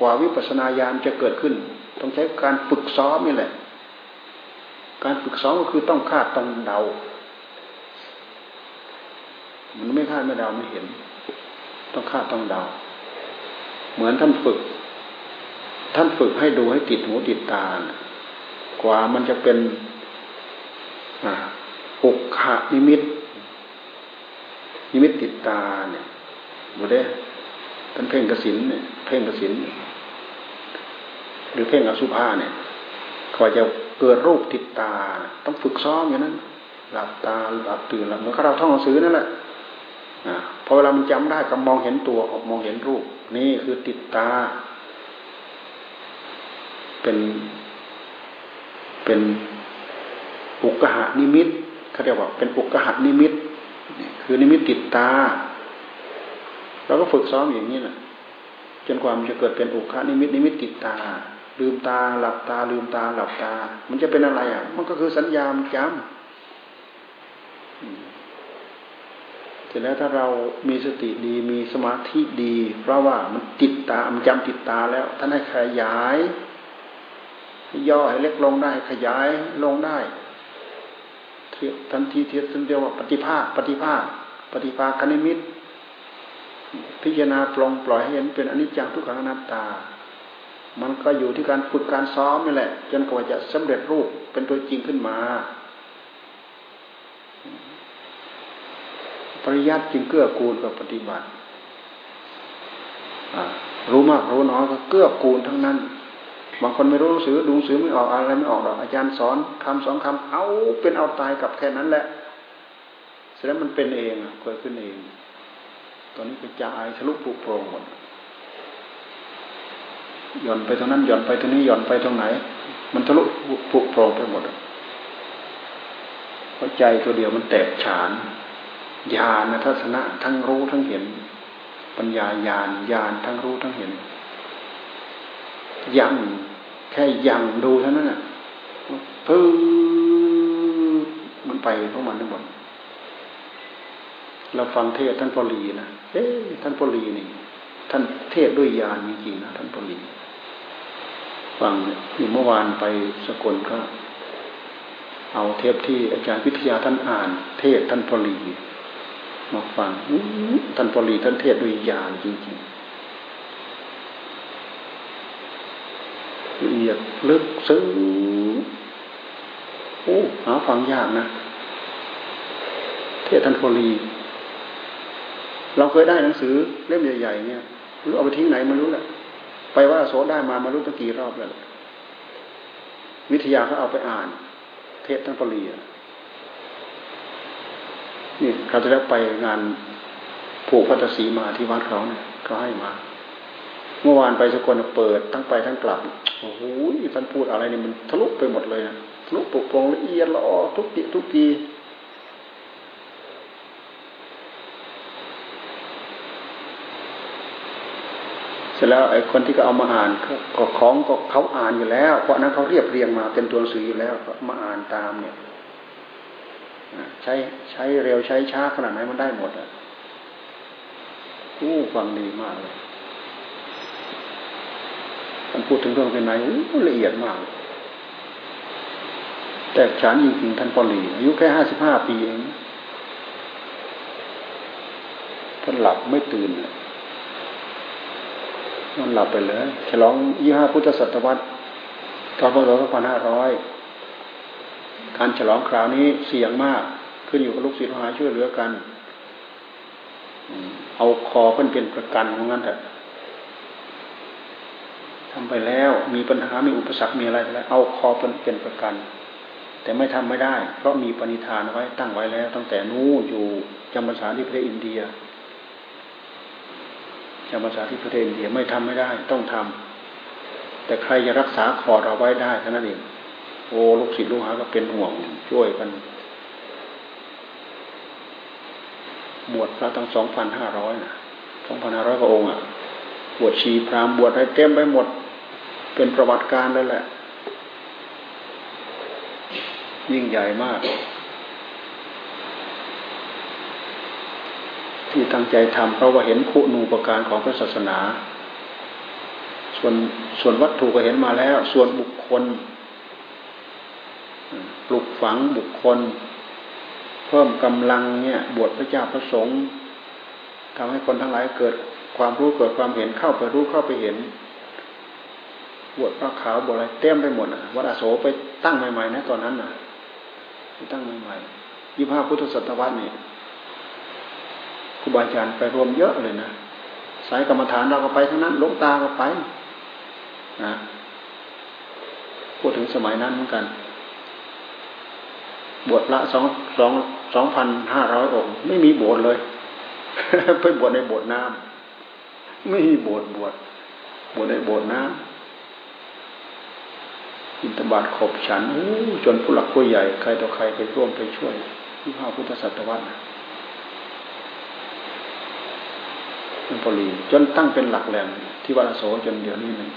กว่าวิปัสนาญาณจะเกิดขึ้น ต้องใช้การฝึกซ้อมนี่แหละ การฝึกซ้อมก็คือต้องคาดต้องเดา มันไม่คาดไม่เดาไม่เห็น ต้องคาดต้องเดา เหมือนท่านฝึก ท่านฝึกให้ดูให้ติดหูติดตากว่ามันจะเป็นอุกขะนิมิต นิมิตติดตาเนี่ยบุเด้ท่านเพ่งกสินเนี่ย เพ่งกสิน หรือเพ่งอสุภาเนี่ยกว่าจะเกิดรูปติดตา ต้องฝึกซ้อมอย่างนั้น หลับตาหลับตื่นหลับเหมือนเราท่องหนังสือนั่นแหละพอเวลามันจำได้ก็มองเห็นตัวมองเห็นรูป นี่คือติดตา เป็นเป็นอุกหานิมิตเขาเรียกว่าเป็นอุกหานิมิตคือนิมิตติดตาเราก็ฝึกซ้อมอย่างนี้แหละจนความจะเกิดเป็นอุคคหนิมิตนิมิตติดตา ลืมตาหลับตา ลืมตาหลับตา มันจะเป็นอะไรอะ มันก็คือสัญญาจำเสร็จแล้วถ้าเรามีสติดีมีสมาธิดี เพราะว่ามันติดตามันจำติดตาแล้วท่านให้ขยายย่อให้เล็กลงได้ขยายลงได้ทันทีเทียบทันเดียวว่าปฏิภาคปฏิภาคปฏิภาคคณิมิตพิจารณาปลงปล่อยให้เห็นเป็นอนิจจังทุกขังอนัตตา มันก็อยู่ที่การฝึกการซ้อมนี่แหละ จนกว่าจะสำเร็จรูปเป็นตัวจริงขึ้นมา ปริยัติจึงเกื้อกูลกับปฏิบัติรู้มากรู้น้อยก็เกื้อกูลทั้งนั้น บางคนไม่รู้หนังสือดูหนังสือไม่ออกอะไรไม่ออกหรอกอาจารย์สอนคำสองคำเอาเป็นเอาตายกับแค่นั้นแหละเสร็จแล้วมันเป็นเองเกิดขึ้นเอง ตอนนี้กระจายทะลุปุโปรงหมด หย่อนไปตรงนั้นหย่อนไปตรงนี้หย่อนไปตรงไหน มันทะลุปุโปรงไปหมดเพราะใจตัวเดียวมันแตกฉานญาณทัศนะทั้งรู้ทั้งเห็น ปัญญาญาณญาณทั้งรู้ทั้งเห็น ยังแค่ยังดูเท่านั้นน่ะพื้มันไปพวกมันทั้งหมดเราฟังเทศท่านพอลีนะเอ๊ะท่านพอลีนี่ ท่านเทศด้วยญาณจริงๆนะท่านพอลี ฟังนี่เมื่อวานไปสกลก็ เอาเทปที่อาจารย์วิทยาท่านอ่าน เทศท่านพลีมาฟังท่านพลีท่านเทศด้วยญาณจริงๆละเอียดลึกซึ้งโอ้หาฟังยากนะ เทศท่านพลีเราเคยได้หนังสือเล่มใหญ่ๆเนี่ยรู้เอาไปทิ้งไหนไม่รู้แหละ ไปว่าโสได้มามารู้ตั้งกี่รอบแล้ว วิทยาเขาเอาไปอ่าน เทศทั้งปรีนี่เขาจะได้ไปงานผูกพัตสีมาที่วัดเขาเนี่ยเขาให้มา เมื่อวานไปสกลเปิดทั้งไปทั้งกลับโอ้โหท่านพูดอะไรเนี่ยมันทะลุไปหมดเลยนะทะลุปุกปองละเอียดละออทุกทีทุกที สร็จแล้วไอ้คนที่ก็เอามาอ่านก็ของก็เขาอ่านอยู่แล้ว เพราะนั้นเขาเรียบเรียงมาเป็นตัวหนังสืออยู่แล้วก็มาอ่านตามเนี่ยใช้ใช้เร็วใช้ช้าขนาดไหนมันได้หมดอะอู้ฟังดีมากเลยท่านพูดถึงเรื่องเป็นไหนละเอียดมาก แต่ฉันจริงๆท่านปอลีอายุแค่ห้าสิบห้าปีเองท่านหลับไม่ตื่น เลยมันหลับไปเลยฉลองยี่ห้าพุทธศตวรรษตอนพศสองพันห้าร้อยการฉลองคราวนี้เสี่ยงมาก ขึ้นอยู่กับลูกศิษย์หาช่วยเหลือกัน เอาคอเพื่อนเป็นประกันของงั้นเถอะทำไปแล้วมีปัญหา มีอุปสรรค มีอะไรแล้ว เอาคอเป็นเป็นประกัน แต่ไม่ทำไม่ได้ เพราะมีปณิธานไว้ตั้งไว้แล้ว ตั้งแต่นู้อยู่จำพรรษาที่ประเทศอินเดีย จำภาษาที่ประเทศเดียไม่ทำไม่ได้ ต้องทำแต่ใครจะรักษาคอเราไว้ได้เท่านั้นเองโอ้ลูกศิษย์ลูกหาก็เป็นห่วงช่วยกันบวชพระตั้งสองพันห้าร้อยนะสองพันห้าร้อยพระองค์อะบวชชีพรามบวชให้เต็มไปหมด เป็นประวัติการเลยแหละ ยิ่งใหญ่มาก ที่ตั้งใจทำเพราะว่าเห็นคุณูปการของพระศาสนา ส่วนส่วนวัตถุก็เห็นมาแล้ว ส่วนบุคคล ปลุกฝังบุคคล เพิ่มกำลังเนี่ยบวชพระเจ้าพระสงฆ์ทำให้คนทั้งหลายเกิดความรู้เกิดความเห็นเข้าไปรู้เข้าไปเห็นบวชพระขาวบวชอะไรเต็มไปหมดอะวัดอโศไปตั้งใหม่ๆนะตอนนั้นน่ะไปตั้งใหม่ๆยี่ห้าพุทธศตวรรษนี่ ครูบาอาจารย์ไปรวมเยอะเลยนะสายกรรมฐานเราก็ไปทั้งนั้นลงตาก็ไปนะพูดถึงสมัยนั้นเหมือนกัน บวชละสองสองสองพันห้าร้อยองค์ไม่มีโบสถ์เลยไปบวชในโบสถ์น้ำไม่มีโบสถ์บวชบวชในโบสถ์น้ำอินทบาทขบฉันจนผู้หลักผู้ใหญ่ใครต่อใครไปร่วมไปช่วยที่พระพุทธศตวรรษ เป็นปรีจนตั้งเป็นหลักแหล่งที่วัดอโศจนเดี๋ยวนี้นึง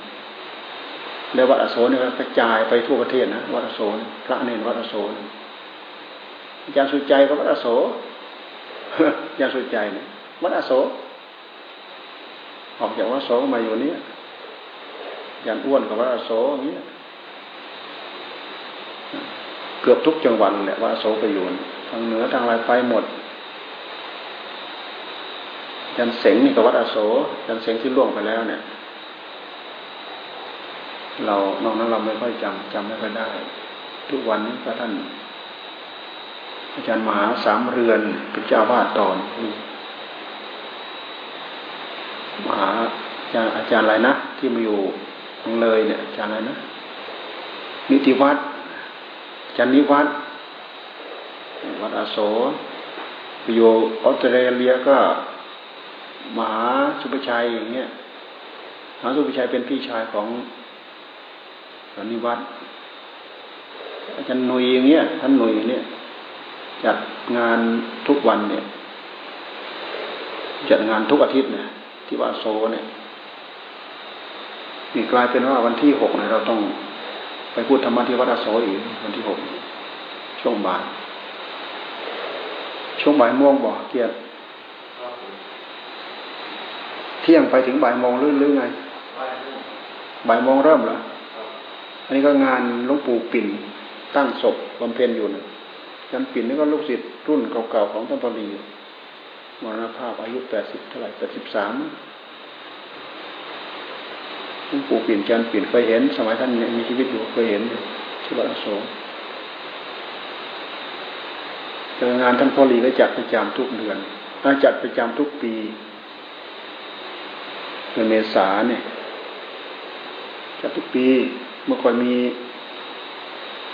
แล้ววัดอโศเนี่ยกระจายไปทั่วประเทศนะวัดอโศพระเนรวัดอโศอาจารย์สุใจก็วัดอโศอาจารย์สุใจเนี่ยวัดอโศออกจากวัดอโศมาอยู่นี้ยันอ้วนกับวัดอโศอย่างนี้เกือบทุกจังหวัดแหละวัดอโศไปอยู่ทางเหนือทางอะไรไปหมด ยันเสงนี่กับวัดอโศยันเสงที่ล่วงไปแล้วเนี่ย เรานอกนั้นเราไม่ค่อยจำจำไม่ค่อยได้ ทุกวันนี้พระท่าน อาจารย์มหาสามเรือนเป็นเจ้าวาดตอนมหาอาจารย์อาจารย์อะไรนะที่มาอยู่ตรงเลยเนี่ยอาจารย์อะไรนะนิติวัดอาจารย์นิวัดวัดอโศไปอยู่ออสเตรเลียก็ มหาสุภชัยอย่างเงี้ยมหาสุภชัยเป็นพี่ชายของตอนนี้วัดอาจารย์หนุยอย่างเงี้ยท่านหนุยเนี่ยจัดงานทุกวันเนี่ยจัดงานทุกอาทิตย์เนี่ยที่วาโซเนี่ยนี่กลายเป็นว่าวันที่หกเนี่ยเราต้องไปพูดธรรมะที่วัดอโซอีกวันที่หกช่วงบ่ายช่วงบ่ายโมงบ่อเกียรติ เที่ยงไปถึงบ่ายโมงหรือไงบ่ายโมงเริ่มเหรออันนี้ก็งานหลวงปู่ปิ่นตั้งศพบำเพ็ญอยู่นะยันปิ่นนี่ก็ลูกศิษย์รุ่นเก่าๆของต้นตอรีมรณภาพอายุแปดสิบเท่าไหร่แปดสิบสามหลวงปู่ปิ่นจันปิ่นเคยเห็น สมัยท่านมีชีวิตอยู่เคยเห็นที่วัดอโศกงานท่านพอรีก็จัดประจำทุกเดือนจัดประจำทุกปี เดือนเมษาเนี่ยจัดทุกปีเมื่อก่อนมี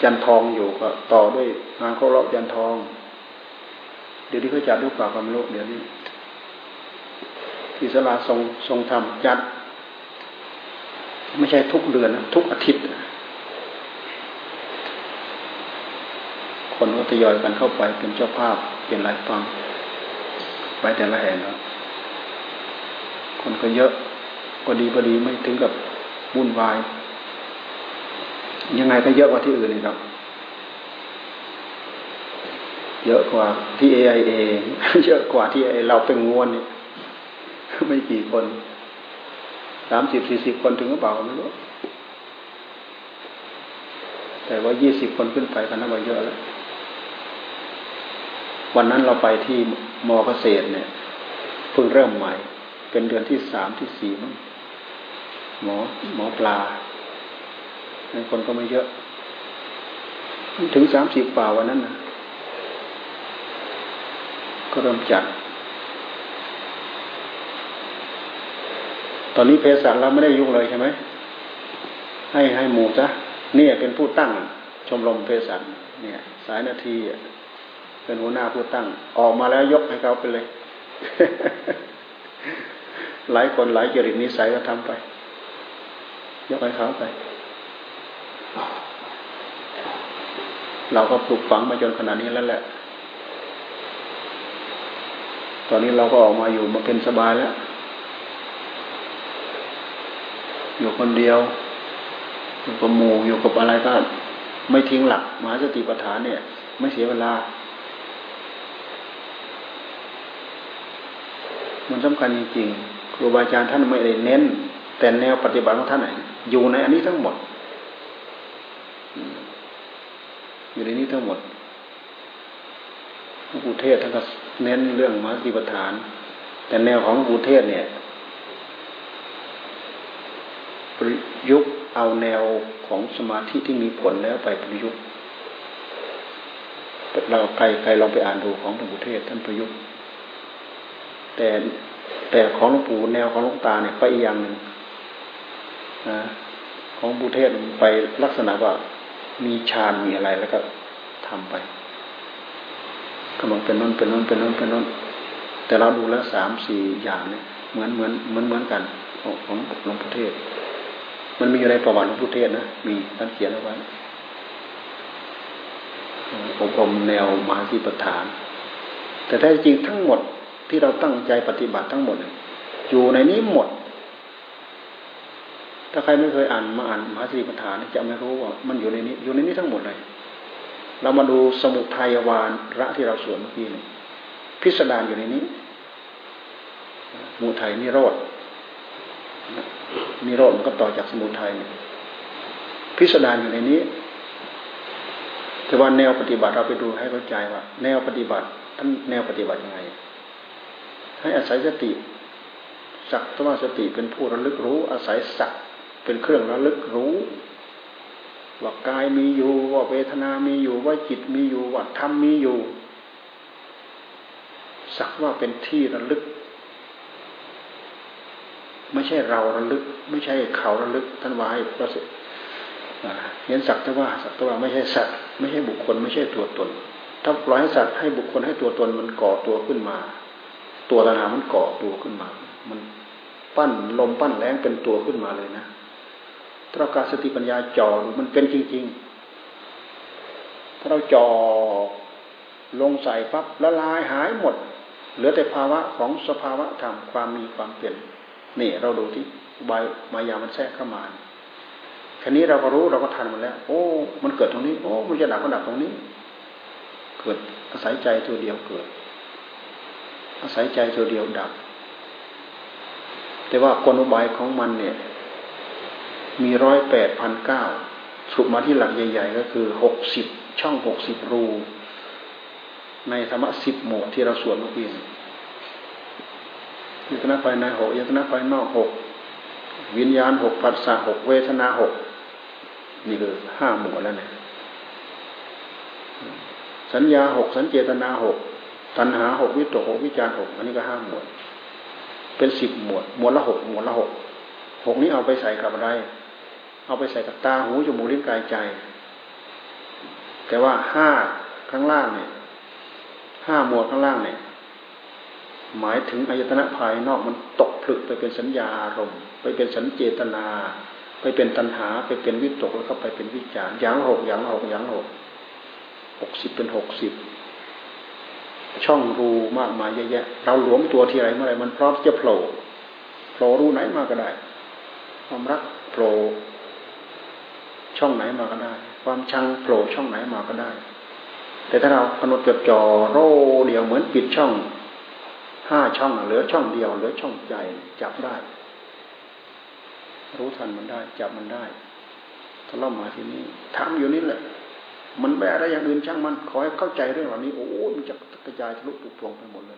จันทองอยู่ก็ต่อด้วยงานเคารพจันทอง เดี๋ยวนี้เขาจัดด้วยป่าความโลกเดี๋ยวนี้ที่สลาทรงทรงธรรมจัด ไม่ใช่ทุกเดือนนะทุกอาทิตย์ คนก็ทยอยกันเข้าไปเป็นเจ้าภาพเป็นรายฟังไปแต่ละแห่งแล้วคนก็เยอะ ก็ดีพอดีไม่ถึงกับวุ่นวาย ยังไงก็เยอะกว่าที่อื่นนี่ครับ เยอะกว่าที่เอไอเอเยอะกว่าที่เราเป็นงวนนี่ยไม่กี่คนสามสิบสี่สิบคนถึงหรือเปล่าไม่รู้แต่ว่ายี่สิบคนขึ้นไปกันนับว่าเยอะแล้ววันนั้นเราไปที่มอเกษตรเนี่ยเพิ่งเริ่มใหม่ เป็นเดือนที่สามที่สี่มั้ง หมอหมอปลาคนก็ไม่เยอะ ถึงสามสิบป่าวันนั้นนะก็เริ่มจัด ตอนนี้เพศสัตว์เราไม่ได้ยุ่งเลยใช่ไหม ให้ให้หมู่ซะเนี่ยเป็นผู้ตั้ง ชมรมเพศสัตว์เนี่ย สายนาทีเป็นหัวหน้าผู้ตั้ง ออกมาแล้วยกให้เขาไปเลย หลายคนหลายจริตนิสัยก็ทำไป ยกให้เขาไป เราก็ปลูกฝังมาจนขนาดนี้แล้วแหละ ตอนนี้เราก็ออกมาอยู่มาเป็นสบายแล้ว อยู่คนเดียว อยู่กับหมู่อยู่กับอะไรก็ไม่ทิ้งหลักมหาสติปัฏฐานเนี่ย ไม่เสียเวลา มันสำคัญจริงๆครูบาอาจารย์ท่านไม่ได้เน้น แต่แนวปฏิบัติของท่าน อยู่ในอันนี้ทั้งหมด อยู่ในนี้ทั้งหมดหลวงปู่เทศท่านก็เน้นเรื่องมาสติปฐาน แต่แนวของหลวงปู่เทศเนี่ยประยุกต์เอาแนวของสมาธิที่มีผลแล้วไปประยุกต์เราใครใครลองไปอ่านดูของหลวงปู่เทศท่านประยุกต์แต่แต่ของหลวงปู่แนวของหลวงตาเนี่ยไปอีกอย่างหนึ่ง นะของบุเทศไปลักษณะว่ามีฌานมีอะไรแล้วก็ทำไปกำลังเป็นน้นเป็นน้นเป็นน้นเป็นน้น แต่เราดูแล้วสามสี่อย่างเนี่ยเหมือนเหมือนเหมือนเหมือนกันของของหลวงปู่เทศ มันมีอยู่ในประวัติหลวงปู่เทศนะมีท่านเขียนเอาไว้อบรมแนวมาสีปฐาน แต่แท้จริงทั้งหมดที่เราตั้งใจปฏิบัติทั้งหมด อยู่ในนี้หมด ถ้าใครไม่เคยอ่านมาอ่านมหาสติปัฏฐานจะไม่รู้ว่ามันอยู่ในนี้ อยู่ในนี้ทั้งหมดเลย เรามาดูสมุทัยวานระที่เราสวนเมื่อกี้นี่พิสดารอยู่ในนี้สมุทัยนิโรธนิโรธมันก็ต่อจากสมุทัยพิสดารอยู่ในนี้ แต่ว่าแนวปฏิบัติเราไปดูให้เข้าใจว่า แนวปฏิบัติท่านแนวปฏิบัติยังไง ให้อาศัยสติสักตว่าสติเป็นผู้ระลึกรู้อาศัยสัก เป็นเครื่องระลึกรู้ว่ากายมีอยู่ว่าเวทนามีอยู่ว่าจิตมีอยู่ว่าธรรมมีอยู่ สักว่าเป็นที่ระลึก ไม่ใช่เราระลึก ไม่ใช่เขาระลึกท่านว่ายประสิทธิ์เห็นสักแต่ว่าสักแต่ว่าไม่ใช่สัตว์ไม่ใช่บุคคล ไม่ใช่ตัวตน ถ้าปล่อยให้สัตว์ให้บุคคลให้ตัวตนมันก่อตัวขึ้นมา ตัวตนามันก่อตัวขึ้นมา มันปั้นลมปั้นแรงเป็นตัวขึ้นมาเลยนะ ถ้าเราการสติปัญญาจ่อมันเป็นจริง ๆ ถ้าเราจ่อลงใส่ปั๊บละลายหายหมด เหลือแต่ภาวะของสภาวะธรรมความมีความเปลี่ยนนี่เราดูที่ใบมายามันแทรกเข้ามาแค่นี้เราก็รู้เราก็ทันมันแล้ว โอ้ มันเกิดตรงนี้ โอ้ มันจะดับก็ดับตรงนี้ เกิดอาศัยใจตัวเดียวเกิด อาศัยใจตัวเดียวดับ แต่ว่ากลอุบายของมันเนี่ย มีร้อยแปดพันเก้าสุมาที่หลักใหญ่ ๆ ก็คือหกสิบช่องหกสิบรู ในธรรมะสิบหมวดที่เราสวดเมื่อกี้ยตนาภายในหกยตนาภายนอกหกวิญญาณหกปัสสะหกเวทนาหกนี่คือห้าหมวดแล้วเนี่ยสัญญาหกสัญเจตนาหกตัณหาหกวิตกหกวิจารหกอันนี้ก็ห้าหมวด เป็นสิบหมวด หมวดละหกหมวดละหกหกนี้เอาไปใส่กับอะไร เอาไปใส่กับตาหูจมูกลิ้นกายใจ แต่ว่าห้าข้างล่างเนี่ยห้าหมวดข้างล่างเนี่ย หมายถึงอายตนะภายนอกมันตกผลึกไปเป็นสัญญาอารมณ์ ไปเป็นสัญเจตนา ไปเป็นตัณหา ไปเป็นวิตกแล้วก็ไปเป็นวิจารอย่างหกอย่างหกอย่างหกหกสิบเป็นหกสิบช่องรูมากมายเยอะแยะ เราหลวมตัวที่ไรเมื่อไรมันพร้อมจะโผล่โผล่รูไหนมาก็ได้ ความรักโผล่ ช่องไหนมาก็ได้ ความชังโผล่ช่องไหนมาก็ได้ แต่ถ้าเรากำหนดจดจ่อโรเดียวเหมือนปิดช่องห้าช่องเหลือช่องเดียวเหลือช่องใจจับได้ รู้ทันมันได้จับมันได้ถ้าเรามาที่นี่ทำอยู่นี่แหละ มันไม่อะไรอย่างอื่นช่างมันขอให้เข้าใจเรื่องเหล่านี้โอ้มันจะกระจายทะลุปุกพวงไปหมดเลย